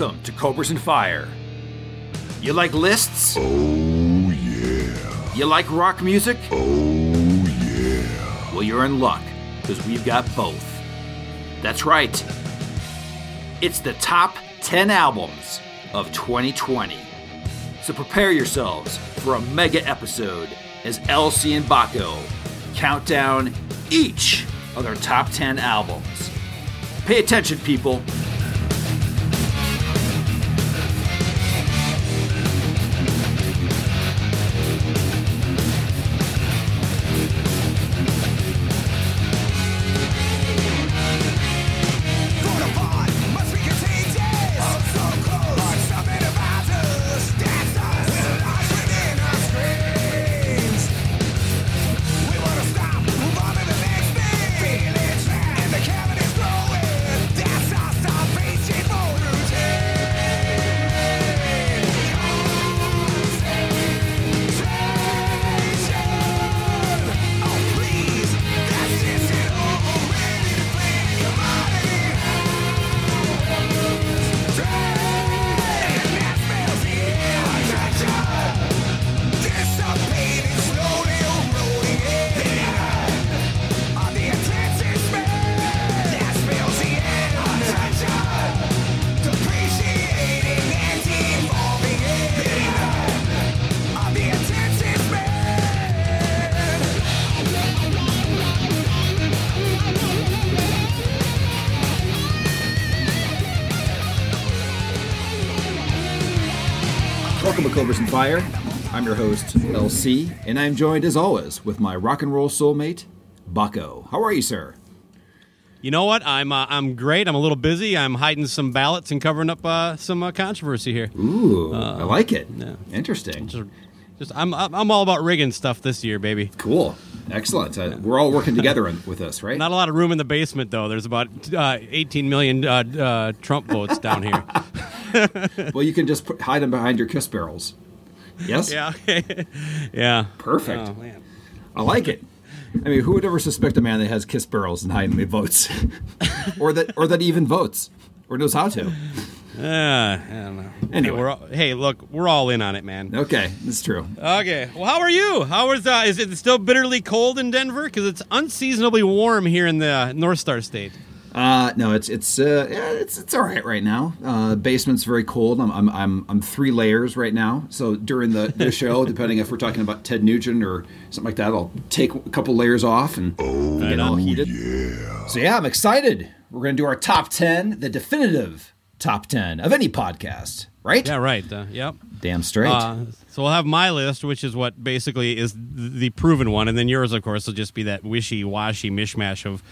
Welcome to Cobras and Fire. You like lists? Oh yeah. You like rock music? Oh yeah. Well, you're in luck, because we've got both. That's right. It's the top 10 albums of 2020. So prepare yourselves for a mega episode as LC and Baco count down each of their top 10 albums. Pay attention, people. Host, LC, and I'm joined as always with my rock and roll soulmate, Baco. How are you, sir? You know what? I'm uh, I'm great. I'm a little busy. I'm hiding some ballots and covering up uh, some uh, controversy here. Ooh, I like it. yeah. Interesting. Just, just I'm I'm all about rigging stuff this year, baby. Cool. Excellent. Uh, we're all working together on, with this, right? Not a lot of room in the basement though. There's about uh, 18 million uh, uh, Trump votes down here. well, you can just put, hide them behind your kiss barrels. Yes? yeah. yeah. Perfect. Oh man. I like it. I mean, who would ever suspect a man that has kiss barrels and hiding the votes, or that, or that even votes, or knows how to? Uh, I don't know. Anyway. Hey, we're all, hey, look, we're all in on it, man. Okay, that's true. Okay. Well, how are you? How is uh, is it still bitterly cold in Denver? Because it's unseasonably warm here in the North Star State. Uh, no, it's it's uh, yeah, it's it's all right right now. Uh, basement's very cold. I'm I'm I'm, I'm three layers right now. So during the, the show, depending if we're talking about Ted Nugent or something like that, I'll take a couple layers off and oh, get all heated. Yeah. So yeah, I'm excited. We're gonna do our top ten, the definitive top ten of any podcast, right? Yeah. Right. Uh, yep. Damn straight. Uh, so we'll have my list, which is what basically is the proven one, and then yours, of course, will just be that wishy-washy mishmash of,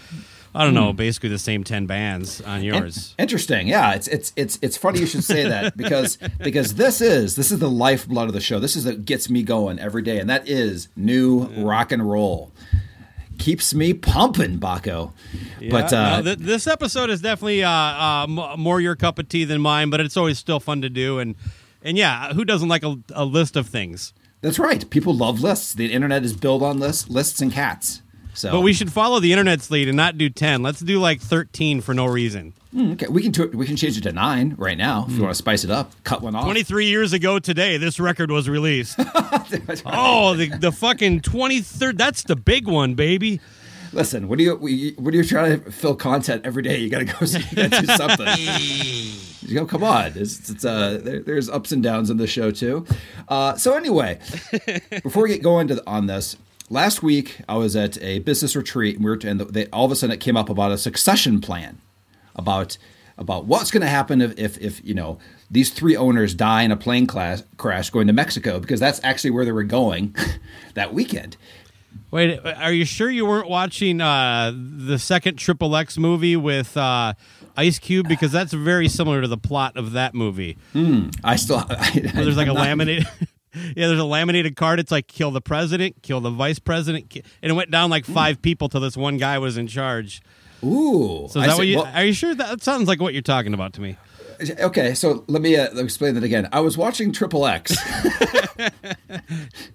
I don't know, basically the same ten bands on yours. Interesting. Yeah, it's it's it's it's funny you should say that because because this is this is the lifeblood of the show. This is what gets me going every day, and that is new rock and roll. Keeps me pumping, Baco. but uh, no, th- this episode is definitely uh, uh, m- more your cup of tea than mine, but it's always still fun to do, and and yeah, who doesn't like a, a list of things? that's right. People love lists. The internet is built on lists, lists and cats. So, But we should follow the internet's lead and not do ten. Let's do like thirteen for no reason. okay, we can t- we can change it to nine right now if you want to spice it up. Cut one off. 23 years ago today, this record was released. oh, the, the fucking 23rd. That's the big one, baby. Listen, what do you what are you trying to fill content every day? You got to go. You got to do something. you go. Come on. It's, it's uh, there, there's ups and downs in the show too. Uh, so anyway, before we get going to on this, last week I was at a business retreat and we were and they, all of a sudden it came up about a succession plan about about what's going to happen if, if if you know these three owners die in a plane class crash going to Mexico because that's actually where they were going that weekend. Wait, are you sure you weren't watching uh, the second Triple X movie with uh, Ice Cube? Because that's very similar to the plot of that movie. I still I, Where there's like a I'm not- laminated. Yeah, there's a laminated card. It's like kill the president, kill the vice president, ki- and it went down like five people till this one guy was in charge. Ooh. So is that what you? Well, are you sure that, that sounds like what you're talking about to me? okay, so let me, uh, let me explain that again. I was watching Triple X,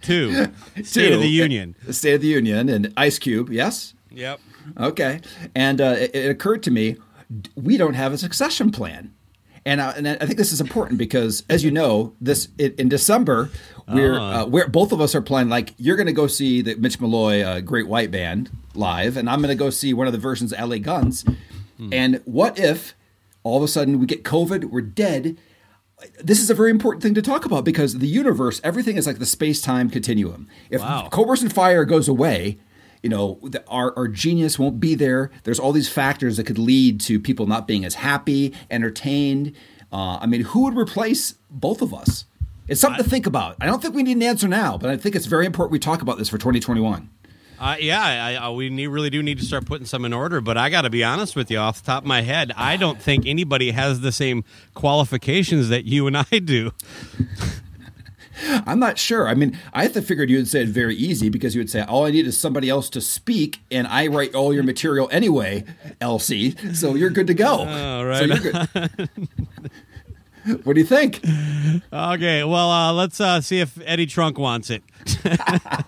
Two, State of the Union. State of the Union, and Ice Cube. Yes. Yep. Okay. And uh, it, it occurred to me, we don't have a succession plan. And, uh, and I think this is important because, as you know, this in, in December we're uh, we're both of us are playing. Like you're going to go see the Mitch Malloy uh, Great White Band live, and I'm going to go see one of the versions of LA Guns. And what if all of a sudden we get COVID, we're dead? This is a very important thing to talk about because the universe, everything is like the space time continuum. If Wow. Cobras and Fire goes away, you know, the, our, our genius won't be there. There's all these factors that could lead to people not being as happy, entertained. Uh, I mean, who would replace both of us? It's something to think about. I don't think we need an answer now, but I think it's very important we talk about this for 2021. Uh, yeah, I, I, we need, really do need to start putting some in order. But I got to be honest with you, off the top of my head, I don't think anybody has the same qualifications that you and I do. I'm not sure. I mean, I figured you would say it very easy because you would say, all I need is somebody else to speak, and I write all your material anyway, LC. So you're good to go. Oh, So you're good. what do you think? Okay, well, uh, let's uh, see if Eddie Trunk wants it.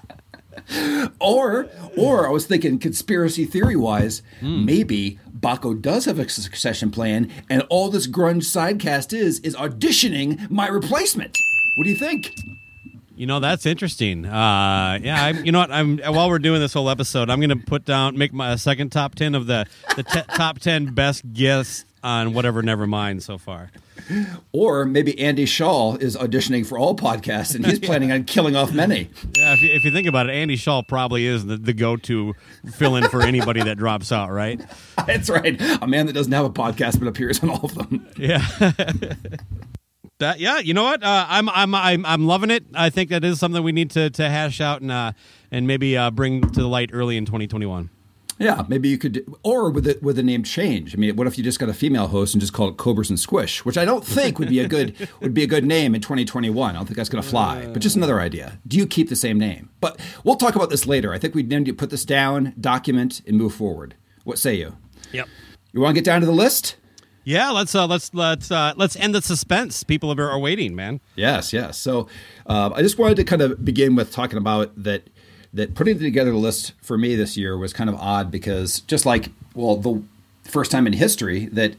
Or, or I was thinking conspiracy theory wise, Hmm. maybe Baco does have a succession plan, and all this grunge sidecast is is auditioning my replacement. What do you think? You know that's interesting. Uh, yeah, I, you know what? I'm while we're doing this whole episode, I'm going to put down make my second top ten of the the top ten best guests on whatever. Never mind so far. Or maybe Andy Shaw is auditioning for all podcasts, and he's planning on killing off many. Yeah, if you, if you think about it, Andy Shaw probably is the, the go-to fill-in for anybody that drops out, right? That's right. A man that doesn't have a podcast but appears on all of them. Yeah. That, yeah, you know what? Uh, I'm I'm I'm I'm loving it. I think that is something we need to, to hash out and uh, and maybe uh, bring to the light early in 2021. Yeah, maybe you could, or with it with a name change. I mean, what if you just got a female host and just call it Cobras and Squish, which I don't think would be a good would be a good name in 2021. I don't think that's going to fly. But just another idea. Do you keep the same name? But we'll talk about this later. I think we need to put this down, document, and move forward. What say you? Yep. You want to get down to the list? Yeah, let's uh, let's let's uh, let's end the suspense. People are, waiting, man. Yes, yes. So uh, I just wanted to kind of begin with talking about that. That putting together the list for me this year was kind of odd because just like well the first time in history that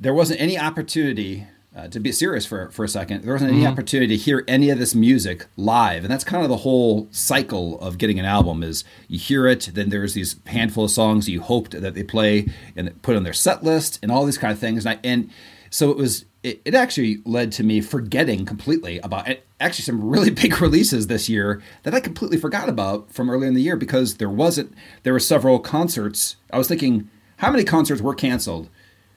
there wasn't any opportunity uh, to be serious for for a second. There wasn't any opportunity to hear any of this music live, and that's kind of the whole cycle of getting an album. Is you hear it, then there's these handful of songs you hoped that they play and put on their set list, and all these kind of things. And, I, and so it was. It, it actually led to me forgetting completely about it, actually some really big releases this year that I completely forgot about from earlier in the year because there wasn't. There were several concerts. I was thinking, how many concerts were canceled?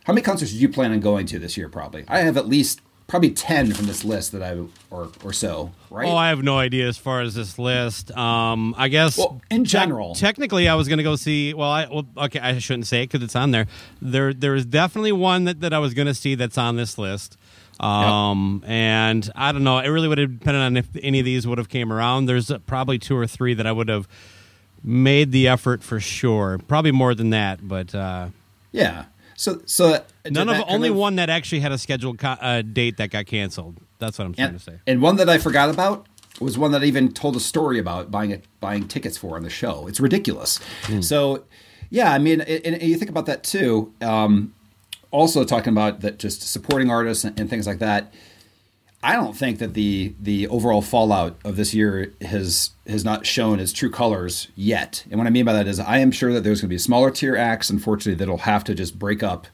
How many concerts did you plan on going to this year? Probably. I have at least probably ten from this list that I or or so. Right. Oh, I have no idea as far as this list. Um, I guess Well, in general. technically, I was going to go see. Well, I well, okay, I shouldn't say it because it's on there. There, there is definitely one that, that I was going to see that's on this list. Um, and I don't know. It really would have depended on if any of these would have came around. There's probably two or three that I would have made the effort for sure. Probably more than that, but uh, yeah. So so uh, none of only one that actually had a scheduled co- uh, date that got canceled. That's what I'm trying And, to say. and one that I forgot about was one that I even told a story about buying it, buying tickets for on the show. It's ridiculous. So, yeah, I mean, and, and you think about that too. Um, also talking about that, just supporting artists and, and things like that. I don't think that the the overall fallout of this year has has not shown its true colors yet. And what I mean by that is, I am sure that there's going to be smaller tier acts, unfortunately, that'll have to just break up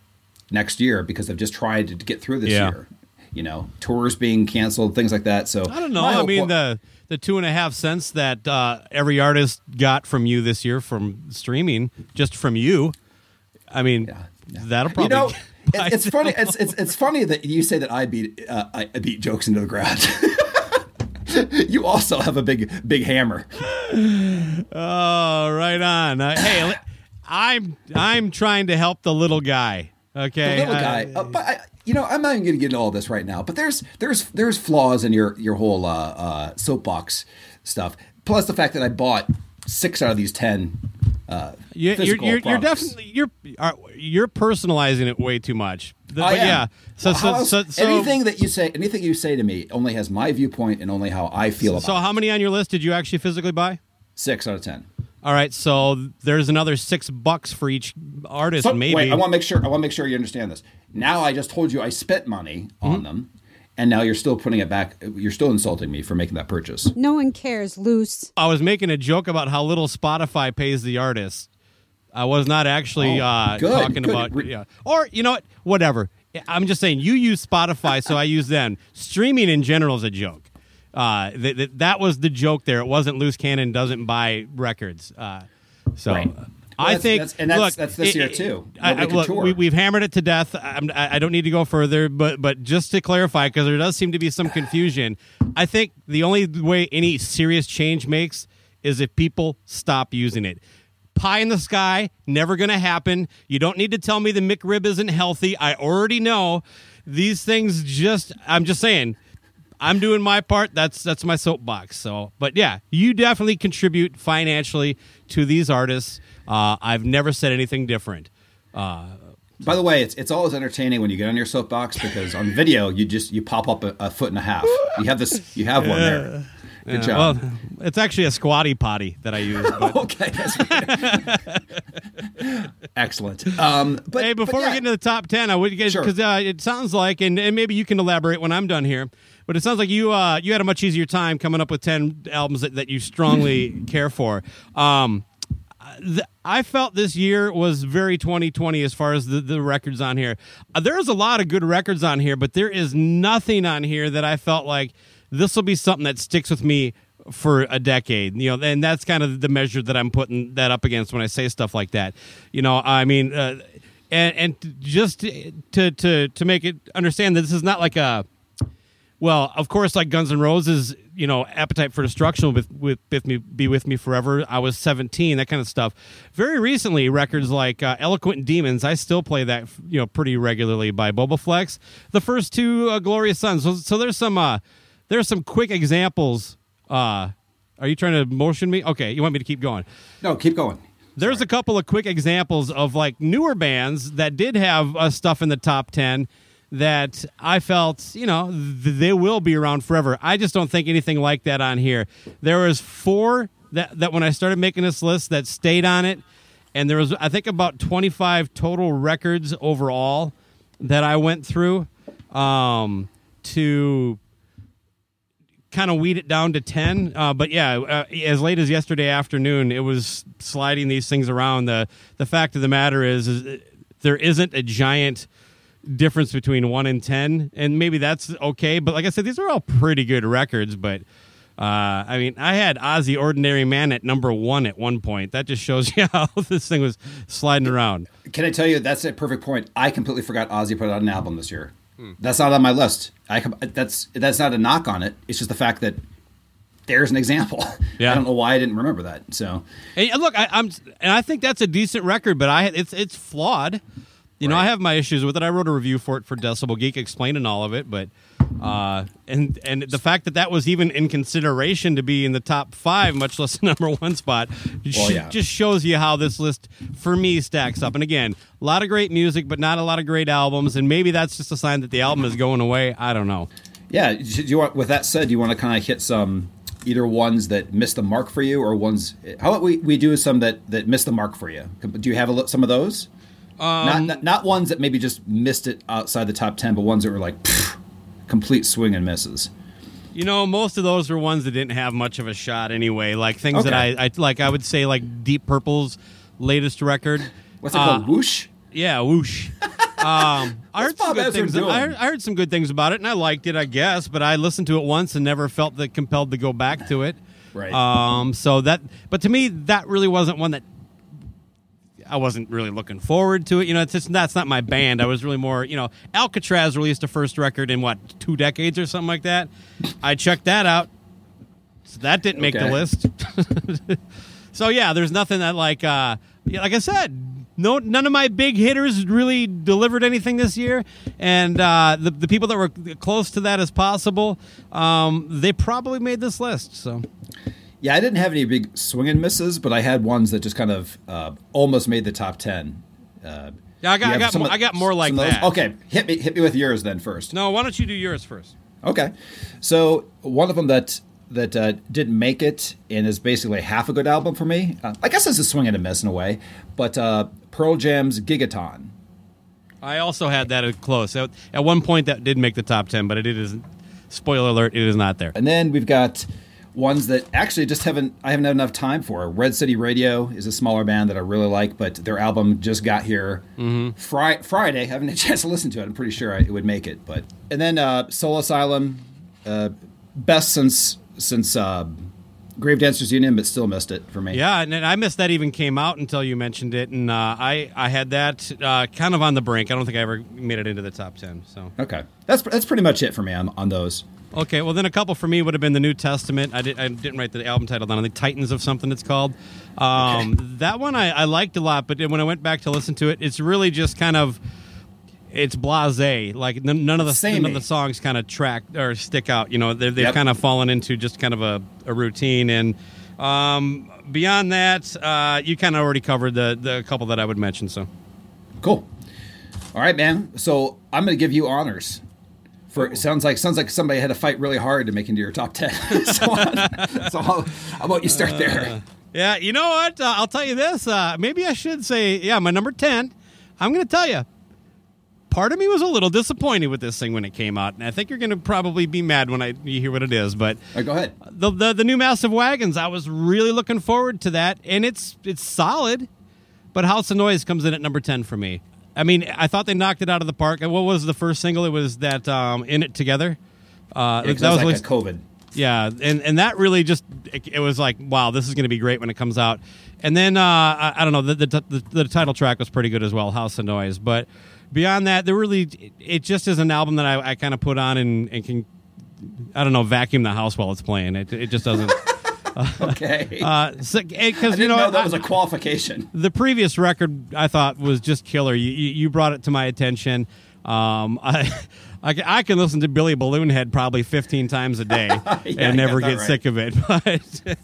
next year because they've just tried to get through this Yeah. year. You know, tours being canceled, things like that. So I don't know. I mean, the the two and a half cents that uh, every artist got from you this year from streaming, just from you. I mean, Yeah, yeah. that'll probably. you know, it's, it's funny. It's, it's it's funny that you say that I beat uh, I beat jokes into the ground. you also have a big big hammer. Oh, right on. Uh, hey, I'm I'm trying to help the little guy. Okay, The little I- guy. Uh, but I, you know, I'm not even going to get into all this right now. But there's there's there's flaws in your your whole uh, uh, soapbox stuff. Plus the fact that I bought six out of these ten. Uh, you, you're you're, you're definitely you're you're personalizing it way too much. The- but am. yeah, so Well, so, else- so so anything that you say, anything you say to me, only has my viewpoint and only how I feel about. so it. how many on your list did you actually physically buy? Six out of ten. All right, so there's another six bucks for each artist, So, maybe. Wait, I want to make sure. I want to make sure you understand this. Now I just told you I spent money Mm-hmm. on them, and now you're still putting it back. You're still insulting me for making that purchase. No one cares, loose. I was making a joke about how little Spotify pays the artist. I was not actually Oh, uh, good, talking good. about, Re- yeah. or you know what, whatever. I'm just saying you use Spotify, so I use them. Streaming in general is a joke. Uh, th- th- that was the joke there. It wasn't loose cannon doesn't buy records. Uh, so. Right. Well, I think, that's- and that's- look, that's this it- year, too. I, I, look, we, we've hammered it to death. I'm, I I don't need to go further, but but just to clarify, because there does seem to be some confusion. I think the only way any serious change makes is if people stop using it. Pie in the sky, never going to happen. You don't need to tell me the McRib isn't healthy. I already know these things. Just I'm just saying. I'm doing my part. That's that's my soapbox. So, but yeah, you definitely contribute financially to these artists. Uh, I've never said anything different. Uh, By the way, it's it's always entertaining when you get on your soapbox because on video you just you pop up a, a foot and a half. You have this. You have one there. Good yeah, job. Well, it's actually a squatty potty that I use. But, okay. Excellent. Um, but hey, before but yeah. we get into the top ten, I would get Sure. because uh, it sounds like, and, and maybe you can elaborate when I'm done here. But it sounds like you uh, you had a much easier time coming up with ten albums that, that you strongly care for. Um, th- I felt this year was very 2020 as far as the, the records on here. Uh, there's a lot of good records on here, but there is nothing on here that I felt like this will be something that sticks with me for a decade. You know, and that's kind of the measure that I'm putting that up against when I say stuff like that. You know, I mean, uh, and and just to to to make it understand that this is not like a well, of course, like Guns N' Roses, you know, Appetite for Destruction with, with, with me, Be With Me Forever. I was 17, that kind of stuff. Very recently, records like uh, Eloquent Demons, I still play that, you know, pretty regularly by Bobaflex. The first two, uh, Glorious Sons. So, so there's some, uh, there's some quick examples. Uh, are you trying to motion me? Okay, you want me to keep going? no, keep going. There's a couple of quick examples of like newer bands that did have uh, stuff in the top 10 that I felt, you know, th- they will be around forever. I just don't think anything like that on here. There was four that, that when I started making this list that stayed on it, and there was, I think, about 25 total records overall that I went through um, to kind of weed it down to 10 uh, but yeah uh, as late as yesterday afternoon it was sliding these things around the the fact of the matter is, is there isn't a giant difference between 1 and 10 and maybe that's okay but like i said these are all pretty good records but uh, I mean, I had Ozzy Ordinary Man at number one at one point. That just shows you how this thing was sliding around. Can I tell you that's a perfect point? I completely forgot Ozzy put out an album this year. Hmm. That's not on my list. I that's that's not a knock on it. It's just the fact that there's an example. Yeah. I don't know why I didn't remember that. So And look, I, I'm, and I think that's a decent record, but I it's it's flawed. You know, I have my issues with it. I wrote a review for it for Decibel Geek, explaining all of it, but uh, and and the fact that that was even in consideration to be in the top five, much less the number one spot, Well, yeah. just shows you how this list for me stacks up. And again, a lot of great music, but not a lot of great albums, and maybe that's just a sign that the album is going away. I don't know. yeah, do you want? With that said, do you want to kind of hit some either ones that missed the mark for you, or ones? How about we, we do some that that missed the mark for you? Do you have a, some of those? Um, not, not not ones that maybe just missed it outside the top ten, but ones that were like pfft, complete swing and misses. You know, most of those were ones that didn't have much of a shot anyway. Like things that I, I like. I would say like Deep Purple's latest record. What's it Uh, called? Whoosh. Yeah, whoosh. Um, I heard some Bob good Ezrin things. doing? I heard, I heard some good things about it, and I liked it, I guess. But I listened to it once and never felt that compelled to go back to it. Right. Um. So that, but to me, that really wasn't one that I wasn't really looking forward to it. You know, it's just that's not my band. I was really more, you know, Alcatrazz released a first record in what two decades or something like that. I checked that out. So that didn't make the list. so yeah, there's nothing that like, uh, like I said, no, none of my big hitters really delivered anything this year, and uh, the the people that were close to that as possible, um, they probably made this list. So Yeah, I didn't have any big swing and misses, but I had ones that just kind of uh, almost made the top ten. Uh, Yeah, I got- I got more- of- I got more like some of those? that. Okay, hit me hit me with yours then first. no, why don't you do yours first? Okay, so one of them that that uh, didn't make it and is basically half a good album for me. Uh, I guess it's a swing and a miss in a way, but uh, Pearl Jam's Gigaton. I also had that at close. At, at one point, that did make the top ten, but it is. Spoiler alert: it is not there. And then we've got ones that actually just haven't I haven't had enough time for. Red City Radio is a smaller band that I really like, but their album just got here Fri- Friday. I haven't had a chance to listen to it. I'm pretty sure I, it would make it, but and then uh, Soul Asylum, uh, best since since uh, Grave Dancers Union, but still missed it for me. Yeah, and I missed that even came out until you mentioned it, and uh, I I had that uh, kind of on the brink. I don't think I ever made it into the top ten. So Okay, that's that's pretty much it for me on, on those. Okay, well then a couple for me would have been the New Testament. I, did, I didn't write the album title down. I think Titans of something it's called. Um, That one I, I liked a lot, but when I went back to listen to it, it's really just kind of it's blasé. Like n- none of the Samey. none of the songs kind of track or stick out. You know, they're, they've Yep. kind of fallen into just kind of a, a routine. And um, beyond that, uh, you kind of already covered the the couple that I would mention. So Cool. All right, man. So I'm going to give you honors. For it sounds like sounds like somebody had to fight really hard to make into your top ten. so, so how, how about you start there? yeah, you know what? Uh, I'll tell you this. Uh, maybe I should say, yeah, my number ten. I'm going to tell you. Part of me was a little disappointed with this thing when it came out, and I think you're going to probably be mad when I you hear what it is. But right, go ahead. the, the the new massive wagons i was really looking forward to that and it's it's solid but house of noise comes in at number 10 for me i mean i thought they knocked it out of the park what was the first single it was that um in it together uh It that was like COVID. yeah and and that really just it, it was like wow this is going to be great when it comes out and then uh i, I don't know the, the the the title track was pretty good as well house of noise but beyond that there really it, it just is an album that i, I kind of put on and, and can I don't know, vacuum the house while it's playing. It, it just doesn't. Okay. Uh, because I you didn't know, know, that I- was a qualification. the previous record I thought was just killer. You, you, you brought it to my attention. Um, I, I, I can listen to Billy Balloonhead probably 15 times a day you and never get right. sick of it. But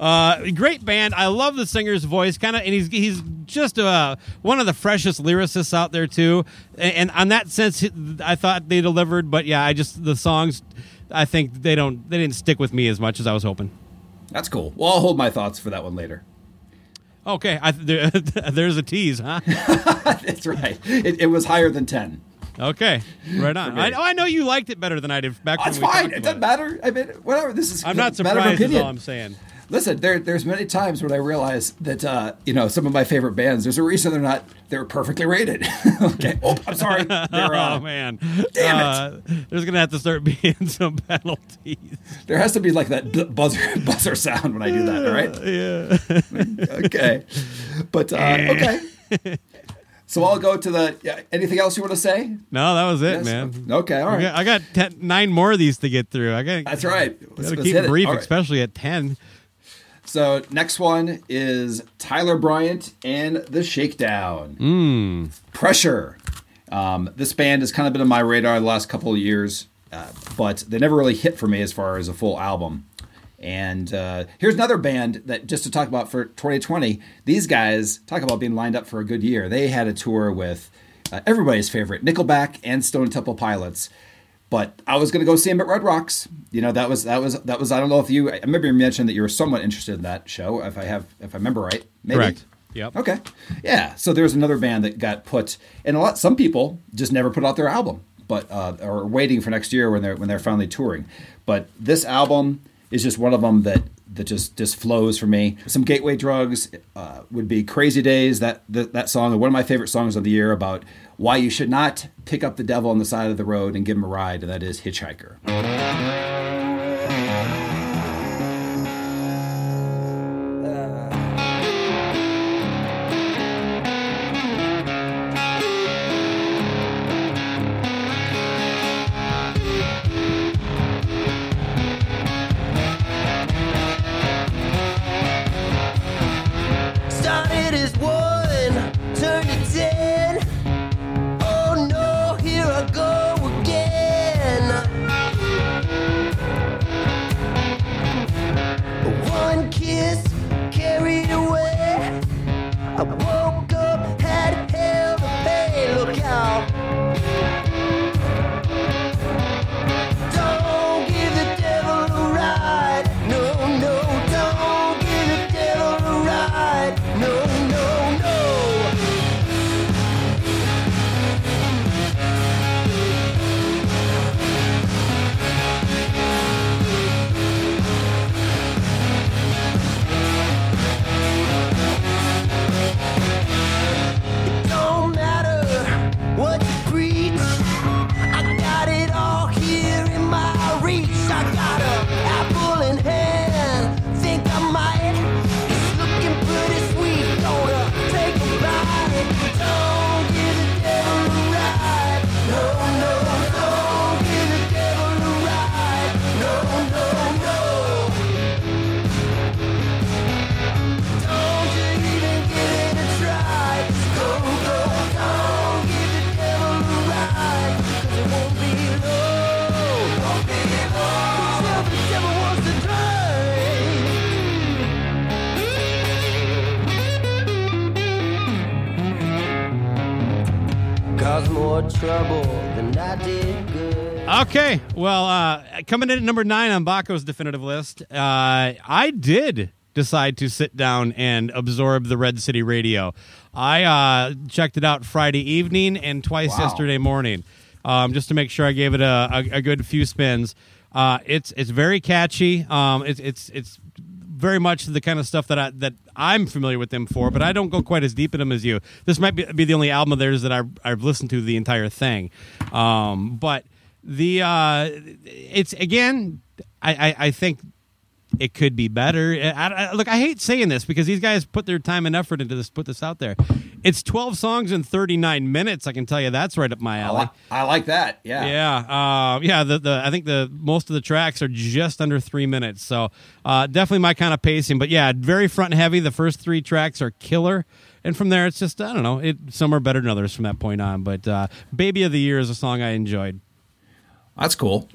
uh, great band. I love the singer's voice, kind of, and he's he's just uh, one of the freshest lyricists out there too. And, and on that sense, I thought they delivered. But yeah, I just the songs. I think they don't they didn't stick with me as much as I was hoping. That's cool. Well, I'll hold my thoughts for that one later. Okay, I, there, there's a tease, huh? That's right. It, it was higher than ten. Okay, right on. I, oh, I know you liked it better than I did back That's when we fine. It doesn't matter. I mean, whatever. This is I'm not a matter of surprised. Is all I'm saying. Listen, there, there's many times when I realize that uh, you know some of my favorite bands. There's a reason they're not. They're perfectly rated. okay. Oh, I'm sorry. They're, uh, oh man, damn it. Uh, there's gonna have to start being some penalties. there has to be like that b- buzzer buzzer sound when I do that. All right. Yeah. Okay. But uh, okay. So I'll go to the. Yeah, anything else you want to say? No, that was it, Yes? man. Okay. All I got, I got ten, nine more of these to get through. I got. That's right. Let's, Gotta let's keep brief, right. especially at ten. So next one is Tyler Bryant and the Shakedown. Hmm. Pressure. Um, this band has kind of been on my radar the last couple of years, uh, but they never really hit for me as far as a full album. And uh, here's another band that just to talk about for 2020. These guys talk about being lined up for a good year. They had a tour with uh, everybody's favorite Nickelback and Stone Temple Pilots. But I was going to go see him at Red Rocks. You know that was that was that was. I don't know if you. I remember you mentioned that you were somewhat interested in that show. If I have, if I remember right, maybe. Correct. Yep. Okay. Yeah. So there's another band that got put, and a lot. Some people just never put out their album, but uh, are waiting for next year when they're when they're finally touring. But this album is just one of them that that just just flows for me. Some gateway drugs uh, would be "Crazy Days." That, that that song, one of my favorite songs of the year about why you should not pick up the devil on the side of the road and give him a ride, and that is "Hitchhiker." Trouble than I did good. Okay, well, uh, coming in at number nine on Baco's definitive list, uh, I did decide to sit down and absorb the Red City Radio. I uh, checked it out Friday evening and twice Wow. yesterday morning, um, just to make sure I gave it a, a, a good few spins. Uh, it's it's very catchy. Um, it's it's it's very much the kind of stuff that I that I'm familiar with them for, but I don't go quite as deep in them as you. This might be, be the only album of theirs that I've, I've listened to the entire thing. Um, but the uh, it's again, I, I, I think it could be better. I, I, look, I hate saying this because these guys put their time and effort into this, put this out there. It's 12 songs in 39 minutes. I can tell you that's right up my I, alley. li- I like that. Yeah. Yeah, uh, yeah. The, the I think the most of the tracks are just under three minutes, so uh, definitely my kind of pacing. But yeah, very front heavy. The first three tracks are killer, and from there it's just I don't know. It some are better than others from that point on. But uh, "Baby of the Year" is a song I enjoyed. That's cool.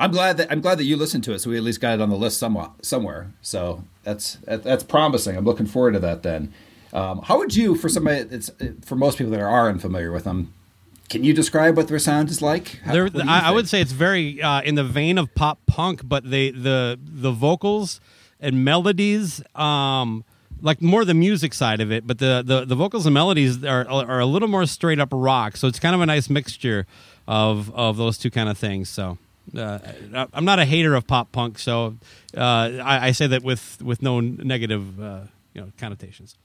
I'm glad that I'm glad that you listened to it, so we at least got it on the list somewhat somewhere. So that's that's promising. I'm looking forward to that. Then, um, how would you, for somebody, it's for most people that are unfamiliar with them, can you describe what their sound is like? How- There, what do you I, I would say it's very uh, in the vein of pop punk, but they the the vocals and melodies, um, like more the music side of it, but the the, the vocals and melodies are are a little more straight up rock. So it's kind of a nice mixture of of those two kind of things. So. Uh, I'm not a hater of pop punk, so uh, I, I say that with, with no negative uh, you know connotations.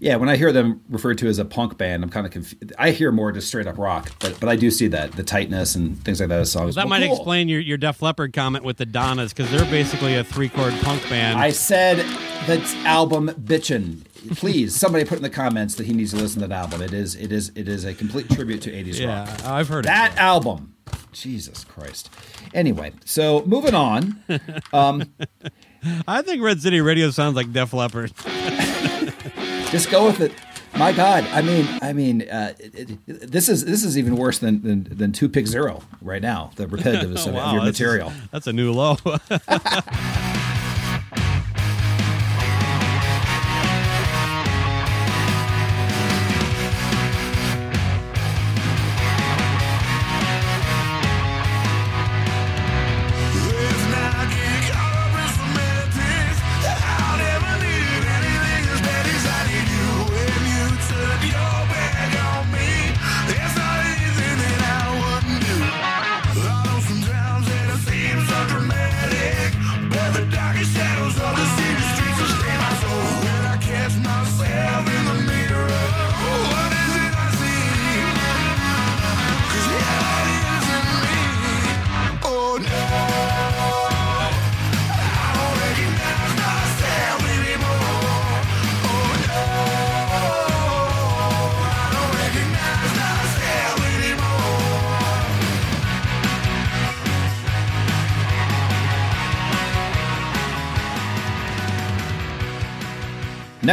Yeah, when I hear them referred to as a punk band, I'm kind of confused. I hear more just straight up rock, but but I do see that the tightness and things like that songs. That Well, might cool. explain your, your Def Leppard comment with the Donnas because they're basically a three chord punk band. I said that album bitchin'. Please, somebody put in the comments that he needs to listen to that album. It is it is it is a complete tribute to 80s yeah, rock. I've heard That it. album. Jesus Christ. Anyway, so moving on. Um, I think Red City Radio sounds like Def Leppard. Just go with it. My God, I mean, I mean, uh, it, it, this is this is even worse than than, than Two Pick Zero right now. The repetitiveness of, of your that's- material. That's a new low.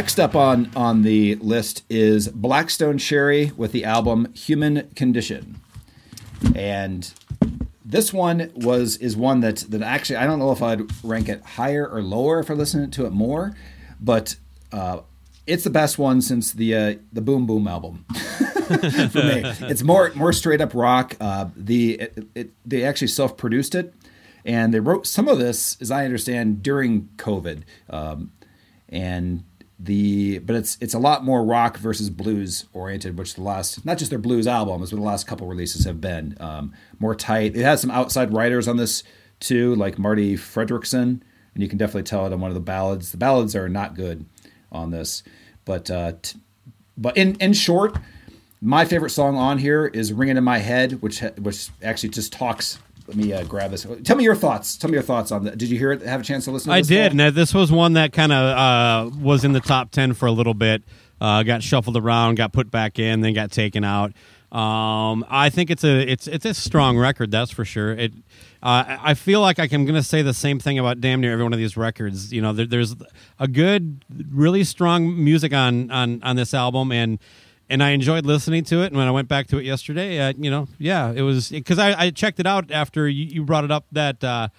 Next up on on the list is Blackstone Cherry with the album Human Condition. And this one was is one that that actually I don't know if I'd rank it higher or lower if I listened to it more, but uh, it's the best one since the uh, the Boom Boom album for me. It's more more straight up rock. Uh, the it, it, they actually self produced it, and they wrote some of this, as I understand, during COVID. Um, and the but it's it's a lot more rock versus blues oriented, which the last not just their blues albums, but the last couple releases have been um, more tight. It has some outside writers on this too, like Marti Frederiksen, and you can definitely tell it on one of the ballads. The ballads are not good on this, but uh, t- but in in short, my favorite song on here is "Ringing in My Head," which ha- which actually just talks. Let me uh, grab this. Tell me your thoughts. Tell me your thoughts on that. Did you hear it? Have a chance to listen? to I did. And this was one that kind of uh, was in the top 10 for a little bit. Uh, got shuffled around, got put back in, then got taken out. Um, I think it's a it's it's a strong record, that's for sure. It uh, I feel like I'm going to say the same thing about damn near every one of these records. You know, there, there's a good, really strong music on on on this album, and and I enjoyed listening to it. And when I went back to it yesterday, uh, you know, yeah, it was because I, I checked it out after you, you brought it up that. Uh,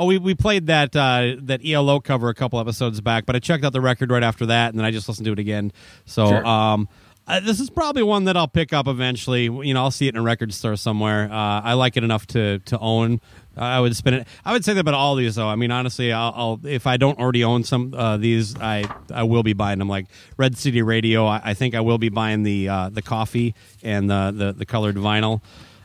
Oh, we, we played that uh, that ELO cover a couple episodes back, but I checked out the record right after that, and then I just listened to it again. So Sure. um, Uh, this is probably one that I'll pick up eventually. You know, I'll see it in a record store somewhere. Uh, I like it enough to to own. I would spend it. I would say that about all these, though. I mean, honestly, I'll, I'll if I don't already own some uh, these, I I will be buying them. Like Red City Radio, I, I think I will be buying the uh, the coffee and the the, the colored vinyl.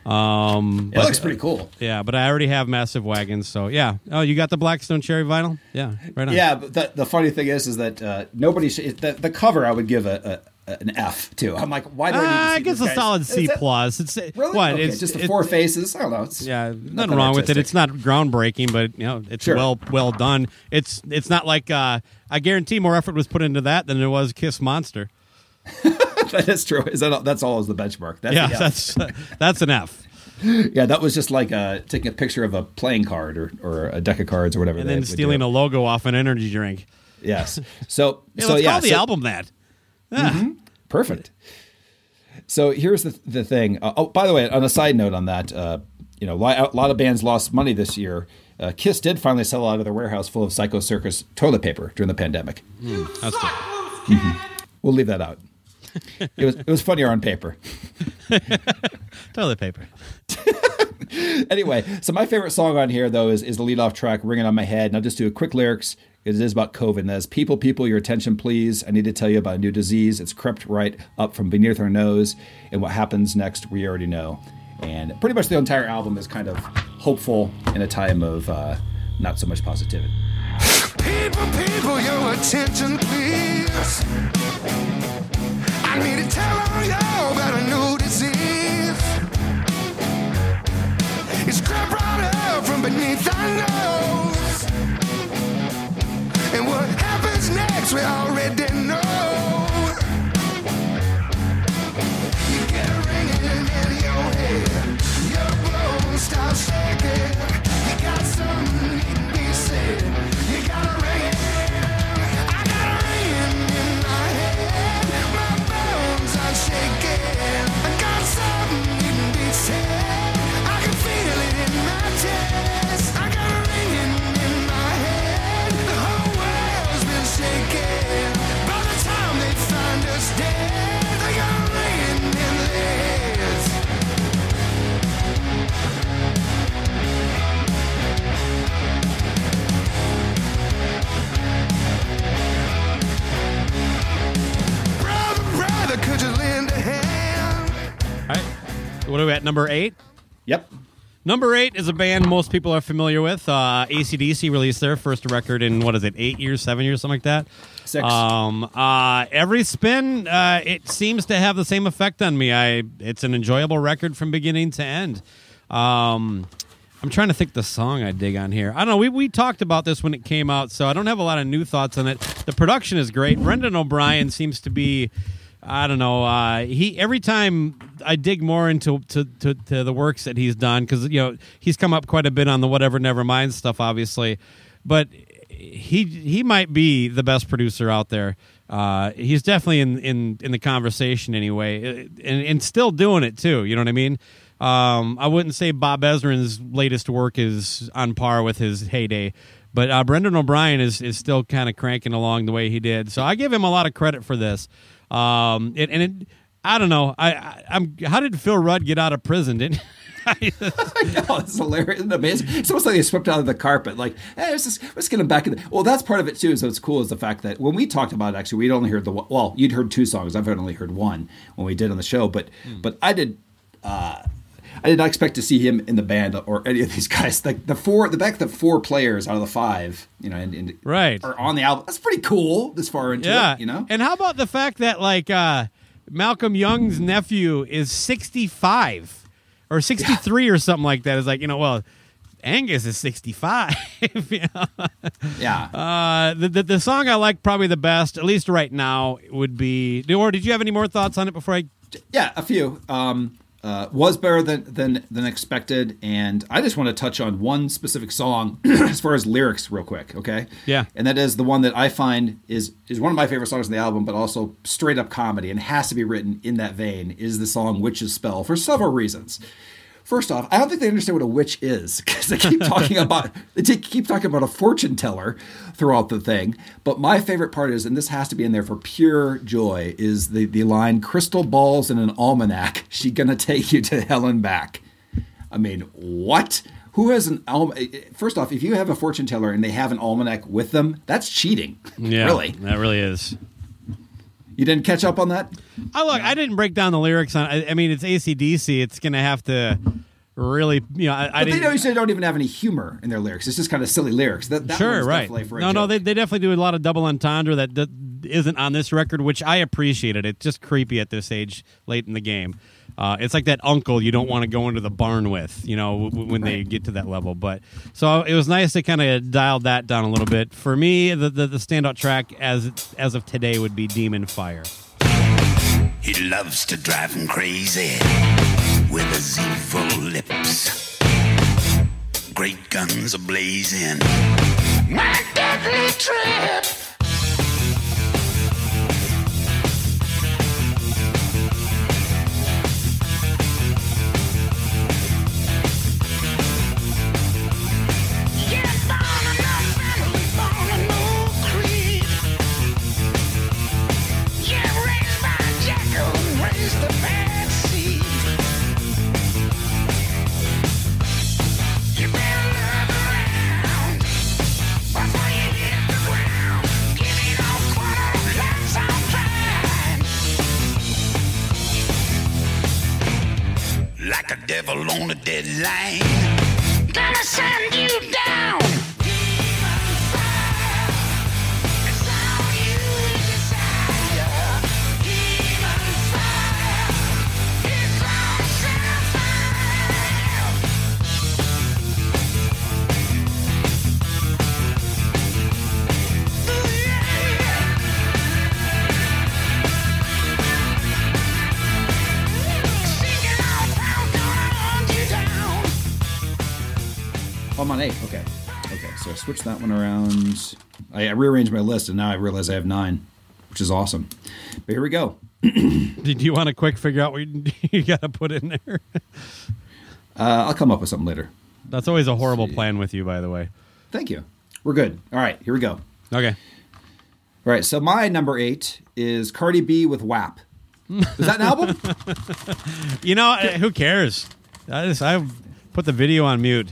Um, It but- looks pretty cool. Yeah, but I already have massive wagons, so yeah. Oh, you got the Blackstone Cherry vinyl? Yeah, right on. Yeah, but the, the funny thing is, is that uh, nobody sh- the, the cover I would give a, a an F too. I'm like, why do I need Uh, I guess a guy's- solid C it- plus. It's Really? what? Okay, it's just the it- four faces. I don't know. It's Yeah, nothing, nothing wrong with it. It's not groundbreaking, but you know, it's Sure. well well done. It's it's not like uh, I guarantee more effort was put into that than there was Kiss Monster. that is true. Is that that's all is the benchmark? That's Yeah, that's that's an F. yeah. That was just like uh, taking a picture of a playing card or, or a deck of cards or whatever. And then stealing a logo off an energy drink. yes. So Yeah, so let's yeah. call the so- album that. Yeah. Perfect. So here's the the thing. Uh, oh, by the way, on a side note on that, uh, you know, a lot of bands lost money this year. Uh, Kiss did finally sell out of their warehouse full of Psycho Circus toilet paper during the pandemic. That's good. We'll leave that out. It was it was funnier on paper. Toilet paper. Anyway, so my favorite song on here though is is the lead off track "Ringing on My Head." And I'll just do a quick lyrics. It is about COVID. And that is, people, people, your attention, please. I need to tell you about a new disease. It's crept right up from beneath our nose, and what happens next, we already know. And pretty much the entire album is kind of hopeful in a time of uh, not so much positivity. People, people, your attention, please. I need to tell all y'all about a new disease. It's crept right up from beneath our nose. And what happens next, we already know. You get a ringing in your head, your bones start shaking. You got something at? Number eight? Yep. Number eight is a band most people are familiar with. Uh, ACDC released their first record in, what is it, eight years, seven years, something like that? Six. Um, uh, every spin, uh, it seems to have the same effect on me. I, It's an enjoyable record from beginning to end. Um, I'm trying to think the song I dig on here. I don't know. We, we talked about this when it came out, so I don't have a lot of new thoughts on it. The production is great. Brendan O'Brien seems to be, I don't know. Uh, he every time I dig more into to, to, to the works that he's done because you know he's come up quite a bit on the whatever never mind stuff, obviously, but he he might be the best producer out there. Uh, he's definitely in, in, in the conversation anyway, and, and still doing it too. You know what I mean? Um, I wouldn't say Bob Ezrin's latest work is on par with his heyday, but uh, Brendan O'Brien is is still kind of cranking along the way he did. So I give him a lot of credit for this. Um, it, and it, I don't know. I, I I'm how did Phil Rudd get out of prison? Didn't oh, it's hilarious. Isn't amazing? It's almost like they swept out of the carpet. Like, hey, let's just, let's get him back in. The, well, that's part of it too. So it's cool is the fact that when we talked about it, actually, we'd only heard the one- well, you'd heard two songs. I've only heard one when we did on the show, but but I did. Uh, I did not expect to see him in the band or any of these guys. Like the four, the fact that four players out of the five, you know, and, and Right. are on the album. That's pretty cool. This far into yeah, it, you know. And how about the fact that like uh, Malcolm Young's nephew is 65 or 63 or something like that? Is like you know, well, Angus is 65. you know? yeah. Uh, the, the the song I like probably the best, at least right now, would be. Or did you have any more thoughts on it before I? Yeah, a few. Um, uh, was better than, than than expected, and I just want to touch on one specific song as far as lyrics, real quick. Okay. Yeah. And that is the one that I find is is one of my favorite songs on the album, but also straight up comedy and has to be written in that vein. Is the song "Witch's Spell" for several reasons. First off, I don't think they understand what a witch is because they keep talking about they take- keep talking about a fortune teller throughout the thing. But my favorite part is, and this has to be in there for pure joy, is the the line "Crystal balls in an almanac. She gonna take you to hell and back." I mean, what? Who has an alm? Eh, eh, first off, if you have a fortune teller and they have an almanac with them, that's cheating. Yeah, really. that really is. You didn't catch up on that? Oh look, I didn't break down the lyrics on. I, I mean, it's ACDC. It's gonna have to really, you know, I, I But they don't, they don't even have any humor in their lyrics. It's just kind of silly lyrics. That, that sure, right? definitely for a No, no, they, they definitely do a lot of double entendre that, that isn't on this record, which I appreciated. It's just creepy at this age, late in the game. Uh, it's like that uncle you don't want to go into the barn with, you know, w- when they get to that level. But so it was nice to kind of dial that down a little bit. For me, the, the the standout track as as of today would be Demon Fire. He loves to drive him crazy with his evil lips. Great guns are blazing. My deadly trip. A around. I, I rearranged my list, and now I realize I have nine, which is awesome. But here we go. Did you want to quick figure out what you, you got to put in there? Uh, I'll come up with something later. That's always a horrible plan with you, by the way. Thank you. We're good. All right. Here we go. Okay. All right. So my number eight is Cardi B with WAP. Is that an album? You know, who cares? I just I put the video on mute.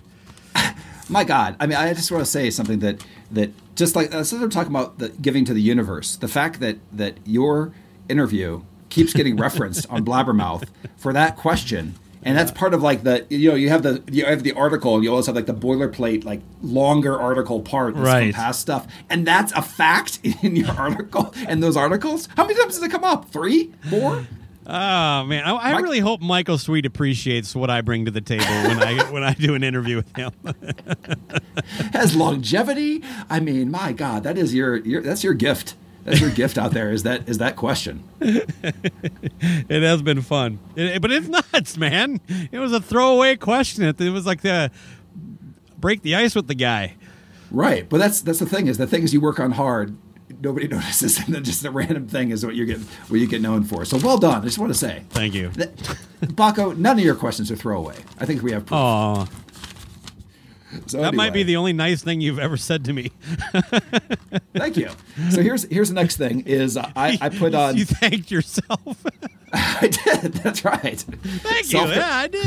My God, I mean, I just want to say something that that just like uh, since I'm talking about the giving to the universe, the fact that that your interview keeps getting referenced on Blabbermouth for that question, and that's part of like the you know you have the you have the article, and you always have like the boilerplate like longer article part Right. past stuff, and that's a fact in your article and those articles. How many times does it come up? Three, four? Oh man, I, I Mike- really hope Michael Sweet appreciates what I bring to the table when I when I do an interview with him. has longevity. I mean, my God, that is your, your that's your gift. That's your gift out there. Is that is that question? it has been fun, It- but it's nuts, man. It was a throwaway question. It, it was like the break the ice with the guy. Right, but that's that's the thing is the things you work on hard, nobody notices, and then just a random thing is what you get what you get known for. So well done. I just want to say, Thank you. that, Baco, none of your questions are throwaway. I think we have proof. Oh, so that might be the only nice thing you've ever said to me. Thank you. So here's here's the next thing is uh, I I put on you thanked yourself. I did that's right. Thank Self- you. Yeah, I did.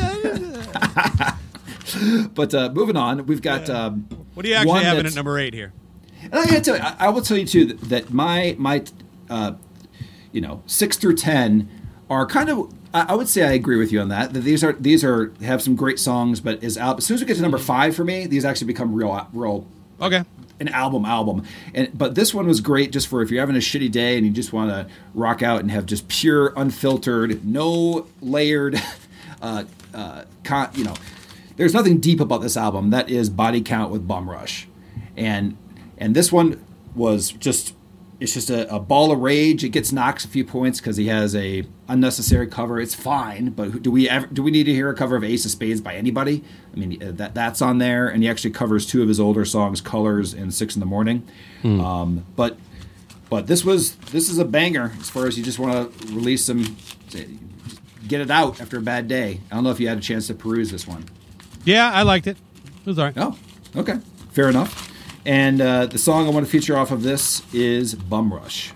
I did. But uh, moving on, we've got um, What do you actually have at number eight here? And I gotta tell you, I, I will tell you too that, that my my, uh, you know, six through ten are kind of. I, I would say I agree with you on that. That these are these are have some great songs, but as al- as soon as we get to number five for me, these actually become real real Okay. an album album. And but this one was great just for if you're having a shitty day and you just want to rock out and have just pure, unfiltered, no layered, uh, uh, con- you know, there's nothing deep about this album. That is Body Count with Bum Rush, and and this one was just. It's just a, a ball of rage. It gets knocks a few points because he has a unnecessary cover. It's fine, but do we ever do we need to hear a cover of Ace of Spades by anybody? I mean, uh, that that's on there, and he actually covers two of his older songs, "Colors" and Six in the Morning. Um, but but this was this is a banger as far as you just want to release some get it out after a bad day. I don't know if you had a chance to peruse this one. Yeah, I liked it. It was all right. Oh, okay, fair enough. And uh, the song I want to feature off of this is Bum Rush.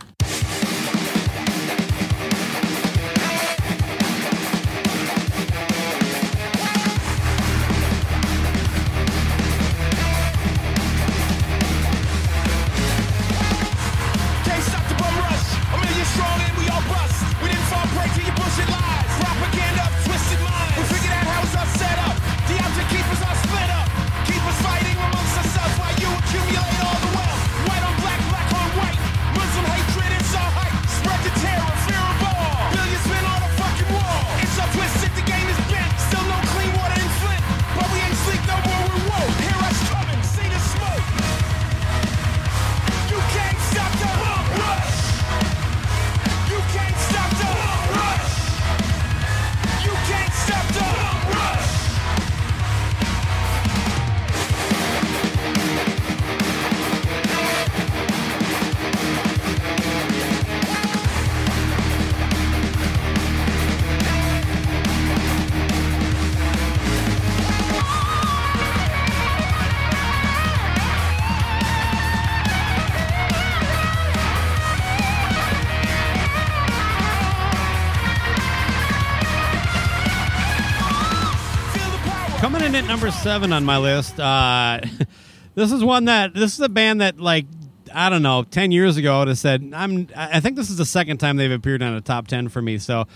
Seven on my list, uh, this is one that this is a band that like I don't know, ten years ago I would have said I'm. I think this is the second time they've appeared on a top ten for me, so